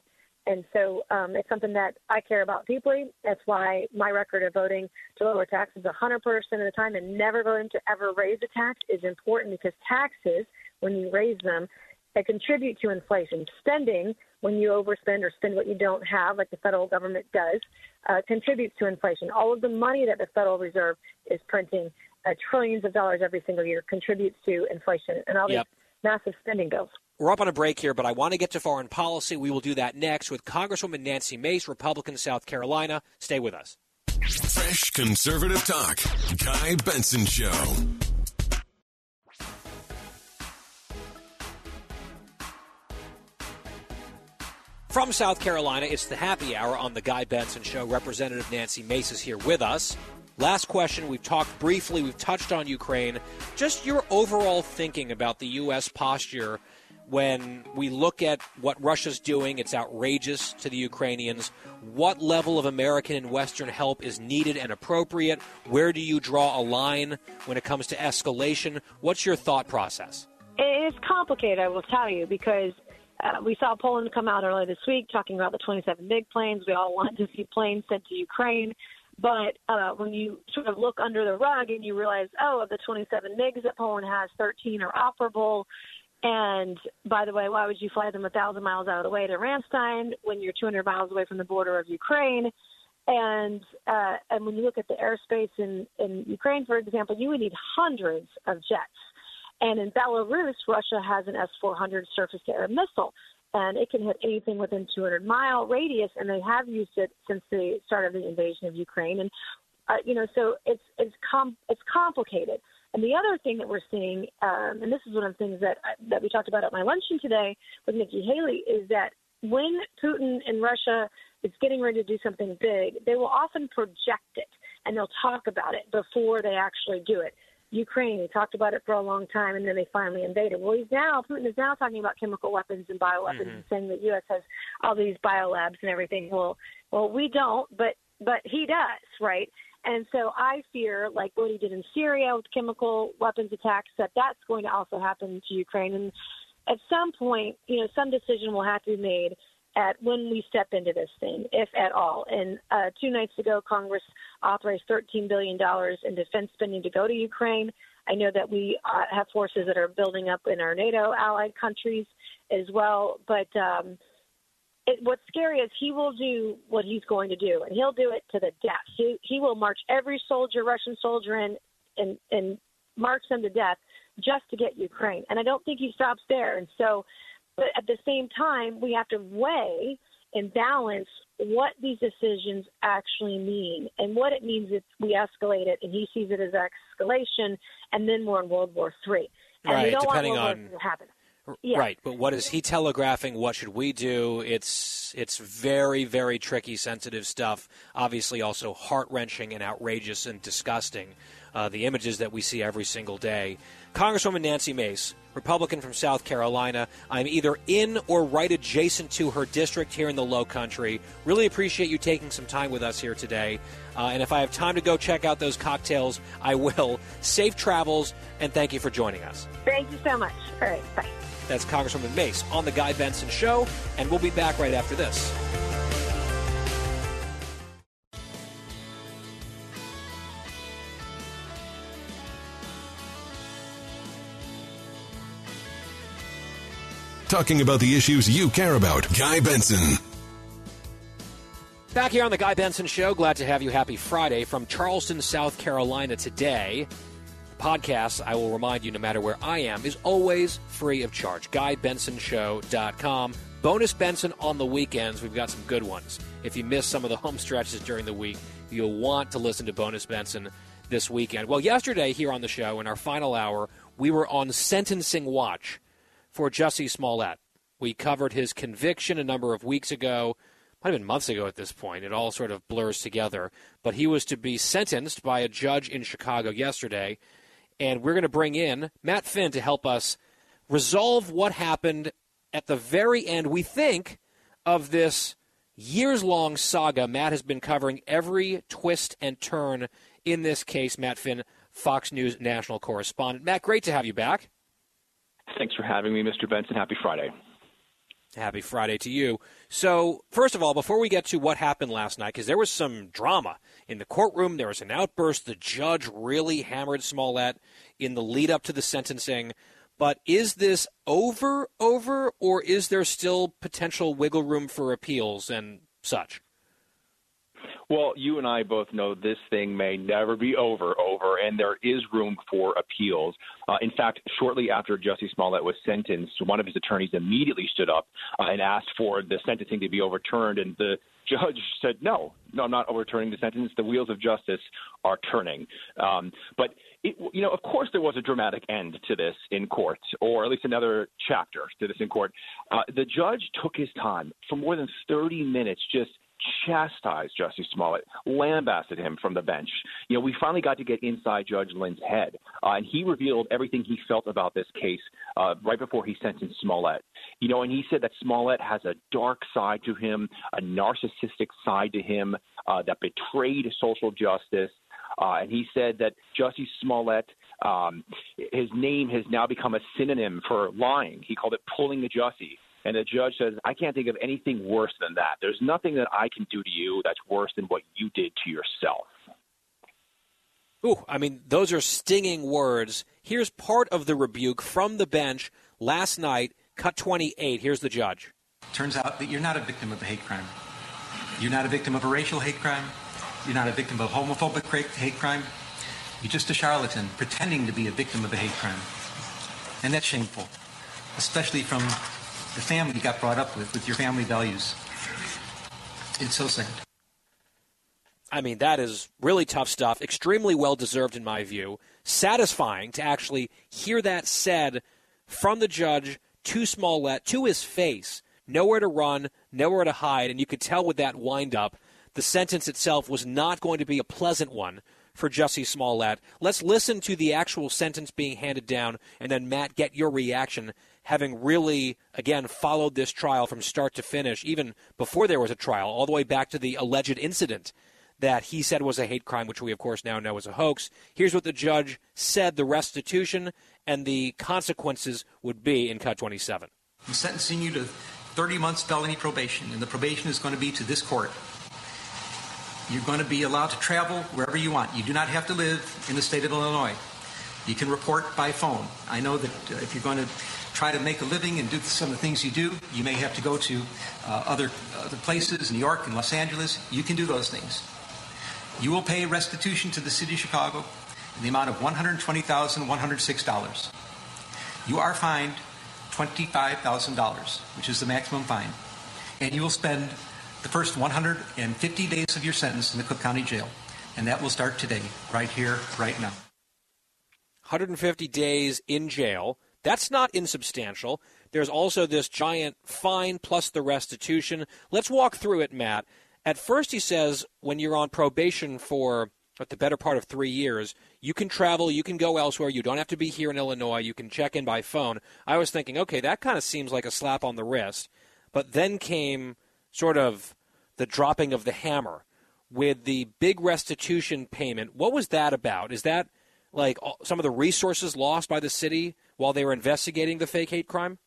And so um, it's something that I care about deeply. That's why my record of voting to lower taxes 100% of the time and never voting to ever raise a tax is important because taxes, when you raise them, they contribute to inflation. Spending, when you overspend or spend what you don't have, like the federal government does, uh, contributes to inflation. All of the money that the Federal Reserve is printing uh, trillions of dollars every single year contributes to inflation and all Yep. Massive spending bills. We're up on a break here, but I want to get to foreign policy. We will do that next with Congresswoman Nancy Mace, Republican, South Carolina. Stay with us. Fresh conservative talk. Guy Benson Show. From South Carolina, it's the happy hour on the Guy Benson Show. Representative Nancy Mace is here with us. Last question, we've talked briefly, we've touched on Ukraine. Just your overall thinking about the U.S. posture when we look at what Russia's doing, it's outrageous to the Ukrainians. What level of American and Western help is needed and appropriate? Where do you draw a line when it comes to escalation? What's your thought process? It is complicated, I will tell you, because uh, we saw Poland come out earlier this week talking about the 27 MiG planes. We all want to see planes sent to Ukraine. But uh, when you sort of look under the rug and you realize, oh, of the 27 MiGs that Poland has, 13 are operable. And by the way, why would you fly them a thousand miles out of the way to Ramstein when you're 200 miles away from the border of Ukraine? And uh, and when you look at the airspace in in Ukraine, for example, you would need hundreds of jets. And in Belarus, Russia has an S-400 surface-to-air missile, and it can hit anything within 200-mile radius, and they have used it since the start of the invasion of Ukraine. And uh, you know, so it's it's com- it's complicated. And the other thing that we're seeing, um, and this is one of the things that that we talked about at my luncheon today with Nikki Haley, is that when Putin and Russia is getting ready to do something big, they will often project it and they'll talk about it before they actually do it. Ukraine, they talked about it for a long time, and then they finally invaded. Well, he's now Putin is now talking about chemical weapons and bioweapons, Mhm. and saying that U.S. has all these biolabs and everything. Well, well, we don't, but but he does, right? And so I fear, like what he did in Syria with chemical weapons attacks, that that's going to also happen to Ukraine. And at some point, you know, some decision will have to be made at when we step into this thing, if at all. And uh, two nights ago, Congress authorized $13 billion in defense spending to go to Ukraine. I know that we uh, have forces that are building up in our NATO allied countries as well. But um, it, what's scary is he will do what he's going to do, and he'll do it to the death. He, he will march every soldier, Russian soldier, in and, and march them to death just to get Ukraine. And I don't think he stops there. And so, but at the same time, we have to weigh and balance what these decisions actually mean and what it means if we escalate it and he sees it as escalation and then we're in World War Three. And we Right, don't depending want World on- War III to happen. Yeah. Right, but what is he telegraphing? What should we do? It's it's very very tricky, sensitive stuff. Obviously, also heart wrenching and outrageous and disgusting. Uh, the images that we see every single day. Congresswoman Nancy Mace, Republican from South Carolina. I'm either in or right adjacent to her district here in the Low Country. Really appreciate you taking some time with us here today. Uh, and if I have time to go check out those cocktails, I will. Safe travels, and thank you for joining us. Thank you so much. All right, bye. That's Congresswoman Mace on The Guy Benson Show, and we'll be back right after this. Talking about the issues you care about. Guy Benson. Back here on The Guy Benson Show, glad to have you. Happy Friday from Charleston, South Carolina today. The podcast, I will remind you, no matter where I am, is always free of charge. GuyBensonShow.com. Bonus Benson on the weekends. We've got some good ones. If you miss some of the home stretches during the week, you'll want to listen to Bonus Benson this weekend. Well, yesterday here on the show, in our final hour, we were on sentencing watch for Jussie Smollett. We covered his conviction a number of weeks ago, might have been months ago at this point. It all sort of blurs together. But he was to be sentenced by a judge in Chicago yesterday, and we're going to bring in Matt Finn to help us resolve what happened at the very end, we think, of this years long saga. Matt has been covering every twist and turn in this case. Matt Finn, Fox News national correspondent. Matt, great to have you back. Thanks for having me, Mr. Benson. Happy Friday. Happy Friday to you. So, first of all, before we get to what happened last night, because there was some drama in the courtroom, there was an outburst. The judge really hammered Smollett in the lead up to the sentencing. But is this over, over, or is there still potential wiggle room for appeals and such? Well, you and I both know this thing may never be over, over, and there is room for appeals. Uh, in fact, shortly after Jussie Smollett was sentenced, one of his attorneys immediately stood up uh, and asked for the sentencing to be overturned, and the judge said, "No, no, I'm not overturning the sentence. The wheels of justice are turning." Um, but it, you know, of course, there was a dramatic end to this in court, or at least another chapter to this in court. Uh, the judge took his time for more than 30 minutes, just chastised Jussie Smollett, lambasted him from the bench. You know, we finally got to get inside Judge Linn's head, uh, and he revealed everything he felt about this case uh, right before he sentenced Smollett. You know, and he said that Smollett has a dark side to him, a narcissistic side to him uh, that betrayed social justice. Uh, and he said that Jussie Smollett, um, his name has now become a synonym for lying. He called it pulling the Jussie. And the judge says, I can't think of anything worse than that. There's nothing that I can do to you that's worse than what you did to yourself. Ooh, I mean, those are stinging words. Here's part of the rebuke from the bench last night, cut 28. Here's the judge. Turns out that you're not a victim of a hate crime. You're not a victim of a racial hate crime. You're not a victim of homophobic hate crime. You're just a charlatan pretending to be a victim of a hate crime. And that's shameful, especially from the family got brought up with, with your family values. It's so sad. I mean, that is really tough stuff. Extremely well deserved, in my view. Satisfying to actually hear that said from the judge to Smollett, to his face. Nowhere to run, nowhere to hide. And you could tell with that wind up, the sentence itself was not going to be a pleasant one for Jussie Smollett. Let's listen to the actual sentence being handed down, and then, Matt, get your reaction having really, again, followed this trial from start to finish, even before there was a trial, all the way back to the alleged incident that he said was a hate crime, which we, of course, now know is a hoax. Here's what the judge said the restitution and the consequences would be in Cut 27. I'm sentencing you to 30 months felony probation, and the probation is going to be to this court. You're going to be allowed to travel wherever you want. You do not have to live in the state of Illinois. You can report by phone. I know that uh, if you're going to try to make a living and do some of the things you do. You may have to go to uh, other, other places, New York and Los Angeles. You can do those things. You will pay restitution to the city of Chicago in the amount of $120,106. You are fined $25,000, which is the maximum fine. And you will spend the first 150 days of your sentence in the Cook County Jail. And that will start today, right here, right now. 150 days in jail. That's not insubstantial. There's also this giant fine plus the restitution. Let's walk through it, Matt. At first, he says when you're on probation for the better part of three years, you can travel, you can go elsewhere, you don't have to be here in Illinois, you can check in by phone. I was thinking, okay, that kind of seems like a slap on the wrist. But then came sort of the dropping of the hammer with the big restitution payment. What was that about? Is that like some of the resources lost by the city while they were investigating the fake hate crime?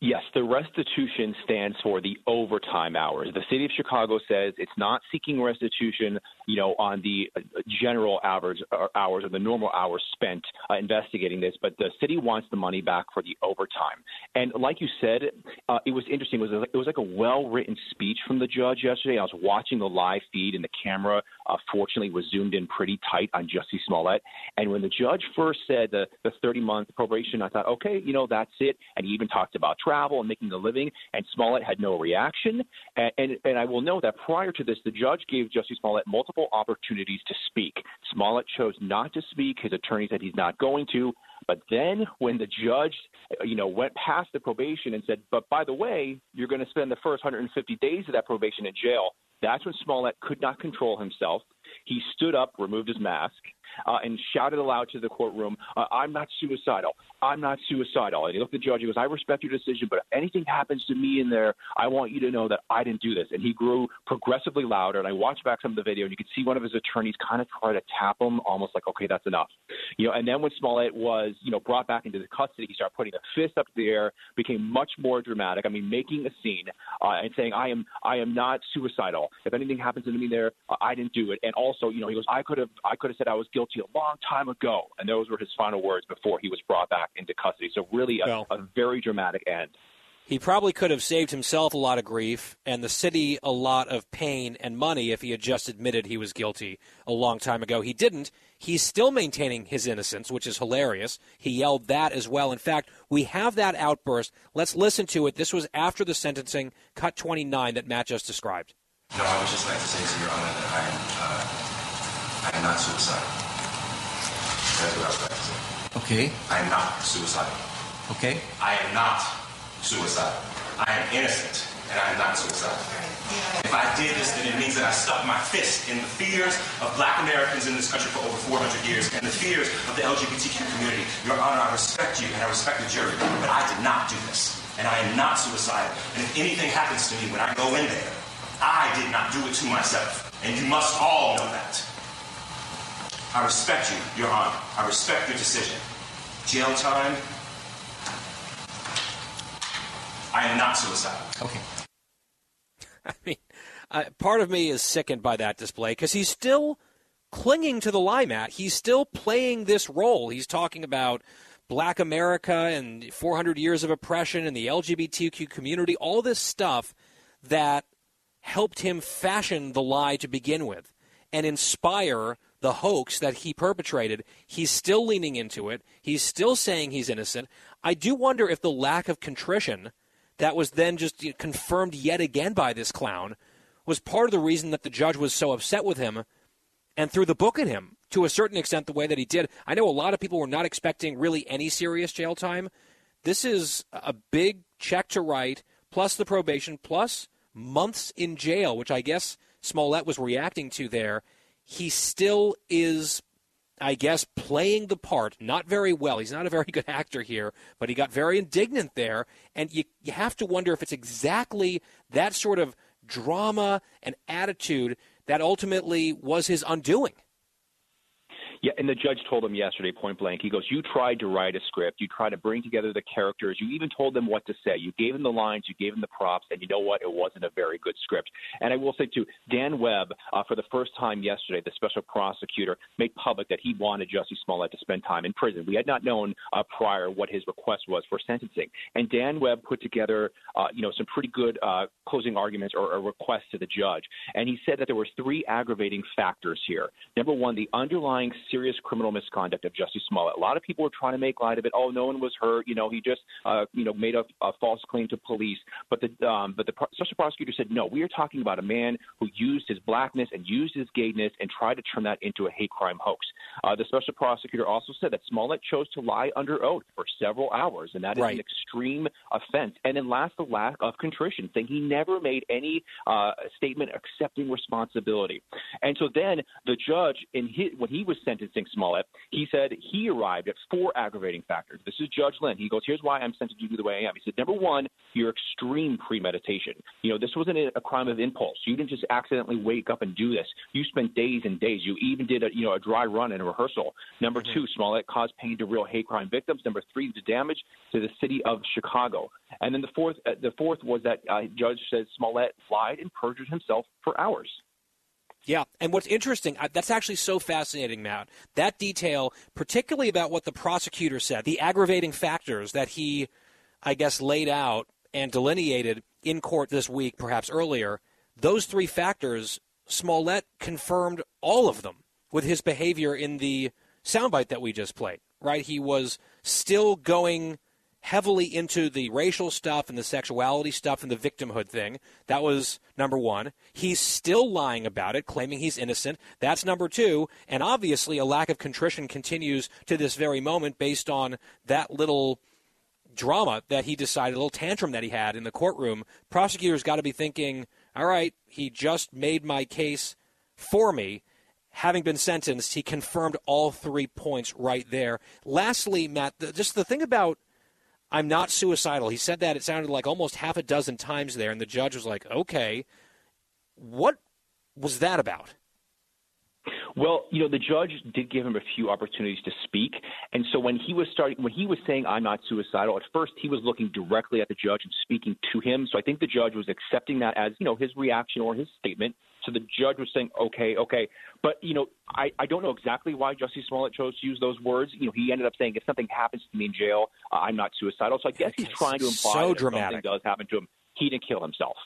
Yes, the restitution stands for the overtime hours. The city of Chicago says it's not seeking restitution, you know, on the uh, general average or uh, hours or the normal hours spent uh, investigating this, but the city wants the money back for the overtime. And like you said, uh, it was interesting. It was like, it was like a well-written speech from the judge yesterday. I was watching the live feed, and the camera, uh, fortunately, was zoomed in pretty tight on Jussie Smollett. And when the judge first said the the 30-month probation, I thought, okay, you know, that's it. And he even talked about travel and making a living, and Smollett had no reaction. And, and, and I will note that prior to this, the judge gave Jussie Smollett multiple opportunities to speak. Smollett chose not to speak. His attorney said he's not going to. But then when the judge, you know, went past the probation and said, but by the way, you're going to spend the first 150 days of that probation in jail, that's when Smollett could not control himself. He stood up, removed his mask, uh, and shouted aloud to the courtroom, uh, I'm not suicidal. I'm not suicidal. And he looked at the judge. He goes, I respect your decision, but if anything happens to me in there, I want you to know that I didn't do this. And he grew progressively louder. And I watched back some of the video, and you could see one of his attorneys kind of try to tap him, almost like, okay, that's enough. You know, and then when Smollett was, you know, brought back into the custody, he started putting a fist up in the air, became much more dramatic. I mean, making a scene uh, and saying, I am, I am not suicidal. If anything happens to me there, uh, I didn't do it. And also, you know, he goes, I could have, I could have said I was guilty a long time ago. And those were his final words before he was brought back into custody. So really a, well, a very dramatic end. He probably could have saved himself a lot of grief and the city a lot of pain and money if he had just admitted he was guilty a long time ago. He didn't. He's still maintaining his innocence, which is hilarious. He yelled that as well. In fact, we have that outburst. Let's listen to it. This was after the sentencing, cut 29, that Matt just described. No, I would just like to say to Your Honor that I am, uh, I am not suicidal. That's what I would like to say. Okay. I am not suicidal. Okay. I am not suicidal. I am innocent, and I am not suicidal. If I did this, then it means that I stuck my fist in the fears of black Americans in this country for over 400 years and the fears of the LGBTQ community. Your Honor, I respect you and I respect the jury, but I did not do this. And I am not suicidal. And if anything happens to me when I go in there, I did not do it to myself. And you must all know that. I respect you, Your Honor. I respect your decision. Jail time. I am not suicidal. Okay. I mean, uh, part of me is sickened by that display because he's still clinging to the lie, Matt. He's still playing this role. He's talking about black America and 400 years of oppression and the LGBTQ community, all this stuff that helped him fashion the lie to begin with and inspire the hoax that he perpetrated. He's still leaning into it. He's still saying he's innocent. I do wonder if the lack of contrition that was then just confirmed yet again by this clown was part of the reason that the judge was so upset with him and threw the book at him to a certain extent the way that he did. I know a lot of people were not expecting really any serious jail time. This is a big check to write, plus the probation, plus months in jail, which I guess Smollett was reacting to there. He still is, I guess, playing the part, not very well. He's not a very good actor here, but he got very indignant there. And you, you have to wonder if it's exactly that sort of drama and attitude that ultimately was his undoing. Yeah, and the judge told him yesterday, point blank. He goes, "You tried to write a script. You tried to bring together the characters. You even told them what to say. You gave them the lines. You gave them the props. And you know what? It wasn't a very good script." And I will say too, Dan Webb, uh, for the first time yesterday, the special prosecutor made public that he wanted Jussie Smollett to spend time in prison. We had not known uh, prior what his request was for sentencing, and Dan Webb put together, uh, you know, some pretty good uh, closing arguments or, or requests to the judge. And he said that there were three aggravating factors here. Number one, the underlying serious criminal misconduct of Jussie Smollett. A lot of people were trying to make light of it. Oh, no one was hurt. You know, he just, uh, you know, made a, a false claim to police. But the um, but the pro- special prosecutor said no. We are talking about a man who used his blackness and used his gayness and tried to turn that into a hate crime hoax. Uh, the special prosecutor also said that Smollett chose to lie under oath for several hours, and that is Right. an extreme offense. And then last, the lack of contrition, saying he never made any uh, statement accepting responsibility. And so then the judge, in his, when he was sentencing Smollett, he said he arrived at four aggravating factors. This is Judge Linn. He goes, "Here's why I'm sentencing you the way I am." He said, "Number one, your extreme premeditation. You know, this wasn't a, crime of impulse. You didn't just accidentally wake up and do this. You spent days and days. You even did a you know a dry run in a rehearsal. Number two, Smollett caused pain to real hate crime victims. Number three, the damage to the city of Chicago. And then the fourth, uh, the fourth was that uh, Judge said Smollett lied and perjured himself for hours. Yeah, and what's interesting, that's actually so fascinating, Matt. That detail, particularly about what the prosecutor said, the aggravating factors that he, I guess, laid out and delineated in court this week, perhaps earlier, those three factors, Smollett confirmed all of them with his behavior in the soundbite that we just played, right? He was still going heavily into the racial stuff and the sexuality stuff and the victimhood thing. That was number one. He's still lying about it, claiming he's innocent. That's number two. And obviously, a lack of contrition continues to this very moment based on that little drama that he decided, a little tantrum that he had in the courtroom. Prosecutors got to be thinking, all right, he just made my case for me. Having been sentenced, he confirmed all three points right there. Lastly, Matt, the, just the thing about I'm not suicidal. He said that it sounded like almost half a dozen times there, and the judge was like, okay. What was that about? Well, you know, the judge did give him a few opportunities to speak, and so when he was starting, when he was saying "I'm not suicidal," at first he was looking directly at the judge and speaking to him. So I think the judge was accepting that as you know his reaction or his statement. So the judge was saying, "Okay, okay," but you know, I I don't know exactly why Jussie Smollett chose to use those words. You know, he ended up saying, "If something happens to me in jail, uh, I'm not suicidal." So I guess he's trying to imply so that if dramatic. something does happen to him, he didn't kill himself.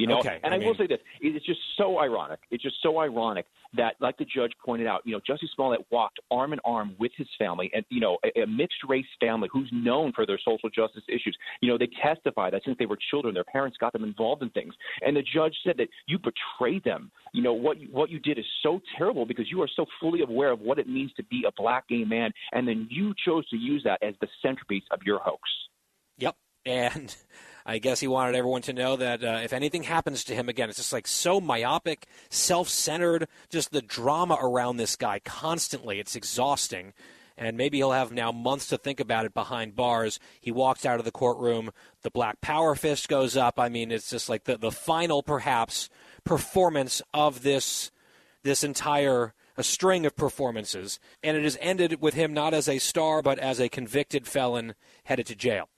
You know, Okay, and I I, will say this: it's just so ironic. It's just so ironic that, like the judge pointed out, you know, Jussie Smollett walked arm in arm with his family, and you know, a, a mixed race family who's known for their social justice issues. You know, they testify that since they were children, their parents got them involved in things, and the judge said that you betrayed them. You know, what you, what you did is so terrible because you are so fully aware of what it means to be a black gay man, and then you chose to use that as the centerpiece of your hoax. Yep. And I guess he wanted everyone to know that uh, if anything happens to him again, it's just like so myopic, self centered, just the drama around this guy constantly. It's exhausting. And maybe he'll have now months to think about it behind bars. He walks out of the courtroom, the black power fist goes up. I mean, it's just like the, the final, perhaps, performance of this this entire a string of performances, and it has ended with him not as a star but as a convicted felon headed to jail.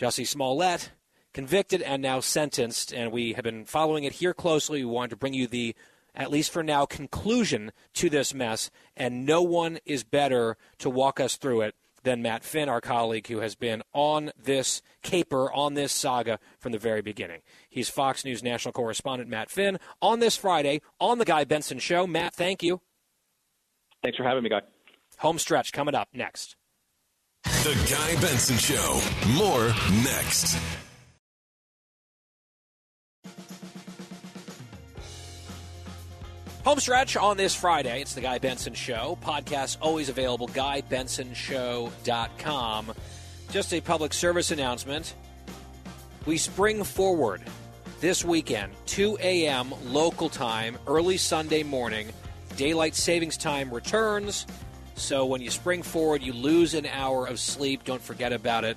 Jussie Smollett convicted and now sentenced, and we have been following it here closely. We wanted to bring you the, at least for now, conclusion to this mess, and no one is better to walk us through it than Matt Finn, our colleague, who has been on this caper, on this saga from the very beginning. He's Fox News national correspondent Matt Finn on this Friday on the Guy Benson Show. Matt, thank you. Thanks for having me, Guy. Home stretch coming up next. The Guy Benson Show. More next. Home stretch on this Friday. It's the Guy Benson Show. Podcast always available, GuyBensonShow.com. Just a public service announcement. We spring forward this weekend, 2 a.m. local time, early Sunday morning. Daylight savings time returns. So when you spring forward, you lose an hour of sleep. Don't forget about it.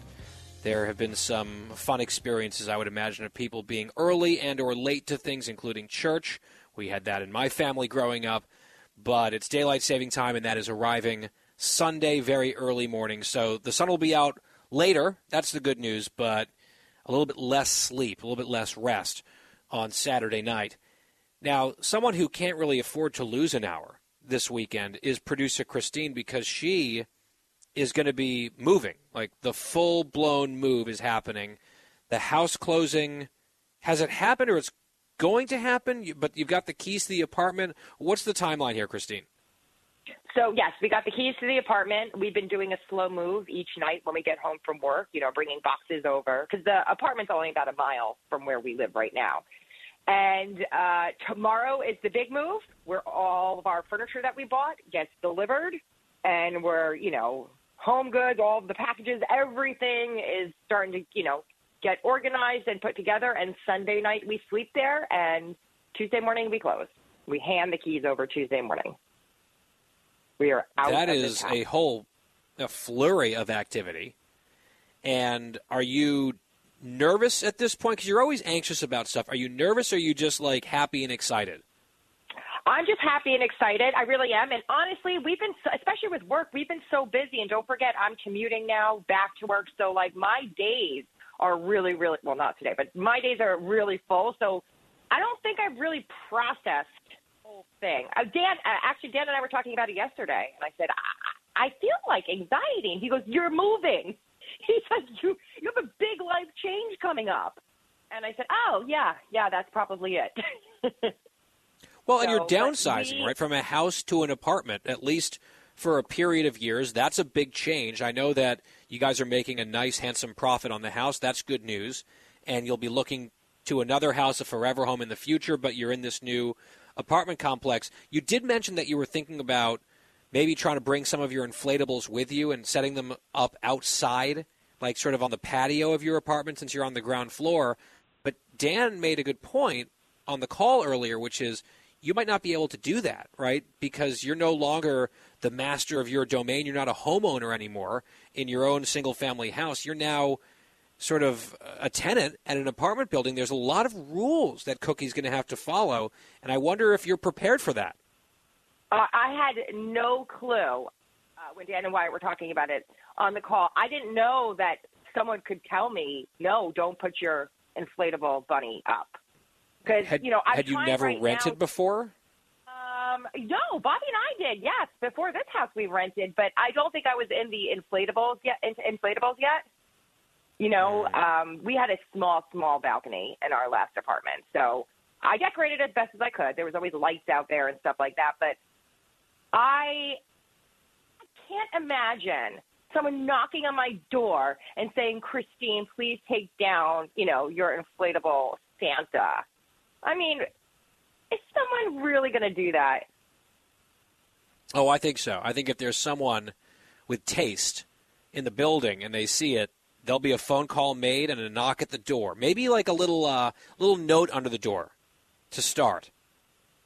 There have been some fun experiences, I would imagine, of people being early and or late to things, including church. We had that in my family growing up. But it's daylight saving time, and that is arriving Sunday very early morning. So the sun will be out later. That's the good news, but a little bit less sleep, a little bit less rest on Saturday night. Now, someone who can't really afford to lose an hour this weekend is producer Christine because she is going to be moving. Like the full blown move is happening. The house closing has it happened or it's going to happen? But you've got the keys to the apartment. What's the timeline here, Christine? So yes, we got the keys to the apartment. We've been doing a slow move each night when we get home from work. You know, bringing boxes over because the apartment's only about a mile from where we live right now. And uh, tomorrow is the big move, where all of our furniture that we bought gets delivered, and we're you know home goods, all the packages, everything is starting to you know get organized and put together. And Sunday night we sleep there, and Tuesday morning we close. We hand the keys over Tuesday morning. We are out. That is a whole a flurry of activity. And are you nervous at this point? Because you're always anxious about stuff. Are you nervous or are you just like happy and excited? I'm just happy and excited. I really am. And honestly, we've been, especially with work, we've been so busy. And don't forget, I'm commuting now back to work. So, like, my days are really, really, well, not today, but my days are really full. So, I don't think I've really processed the whole thing. Uh, Dan, uh, actually, Dan and I were talking about it yesterday. And I said, I, I feel like anxiety. And he goes, You're moving. He says, you, you have a big life change coming up. And I said, Oh, yeah, yeah, that's probably it. Well, and you're downsizing, we- right, from a house to an apartment, at least for a period of years. That's a big change. I know that you guys are making a nice, handsome profit on the house. That's good news. And you'll be looking to another house, a forever home in the future, but you're in this new apartment complex. You did mention that you were thinking about maybe trying to bring some of your inflatables with you and setting them up outside, like sort of on the patio of your apartment since you're on the ground floor. But Dan made a good point on the call earlier, which is you might not be able to do that, right? Because you're no longer the master of your domain. You're not a homeowner anymore in your own single family house. You're now sort of a tenant at an apartment building. There's a lot of rules that Cookie's going to have to follow. And I wonder if you're prepared for that. Uh, I had no clue uh, when Dan and Wyatt were talking about it on the call. I didn't know that someone could tell me, no, don't put your inflatable bunny up. Because Had, you know, I'm had you never right rented now- before? Um, no, Bobby and I did. Yes, before this house we rented, but I don't think I was in the inflatables yet. Into inflatables yet? You know, um, we had a small, small balcony in our last apartment, so I decorated as best as I could. There was always lights out there and stuff like that, but I can't imagine someone knocking on my door and saying, "Christine, please take down, you know, your inflatable Santa." I mean, is someone really going to do that? Oh, I think so. I think if there's someone with taste in the building and they see it, there'll be a phone call made and a knock at the door. Maybe like a little uh, little note under the door to start.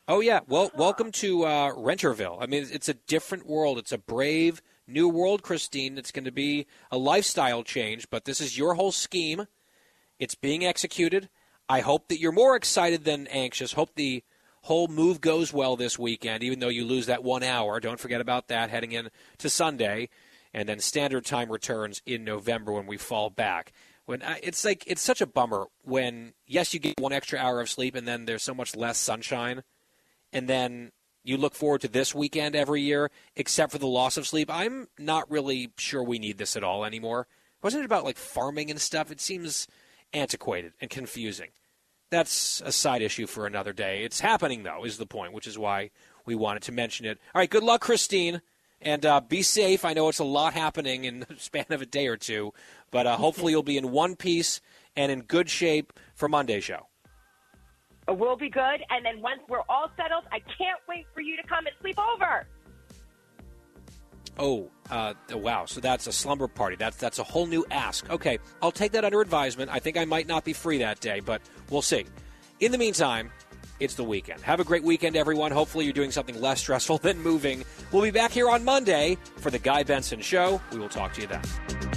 Oh yeah, well, welcome to uh, Renterville. I mean, it's a different world. It's a brave new world, Christine. It's going to be a lifestyle change, but this is your whole scheme. It's being executed. I hope that you're more excited than anxious. Hope the whole move goes well this weekend, even though you lose that one hour. Don't forget about that heading in to Sunday, and then standard time returns in November when we fall back. When I, it's like it's such a bummer when yes you get one extra hour of sleep and then there's so much less sunshine, and then you look forward to this weekend every year, except for the loss of sleep. I'm not really sure we need this at all anymore. Wasn't it about like farming and stuff? It seems antiquated and confusing. That's a side issue for another day. It's happening, though, is the point, which is why we wanted to mention it. All right, good luck, Christine, and uh, be safe. I know it's a lot happening in the span of a day or two, but uh, hopefully you'll be in one piece and in good shape for Monday's show. We'll be good, and then once we're all settled, I can't wait for you to come and sleep over. Oh, uh, wow! So that's a slumber party. That's that's a whole new ask. Okay, I'll take that under advisement. I think I might not be free that day, but we'll see. In the meantime, it's the weekend. Have a great weekend, everyone. Hopefully, you're doing something less stressful than moving. We'll be back here on Monday for the Guy Benson Show. We will talk to you then.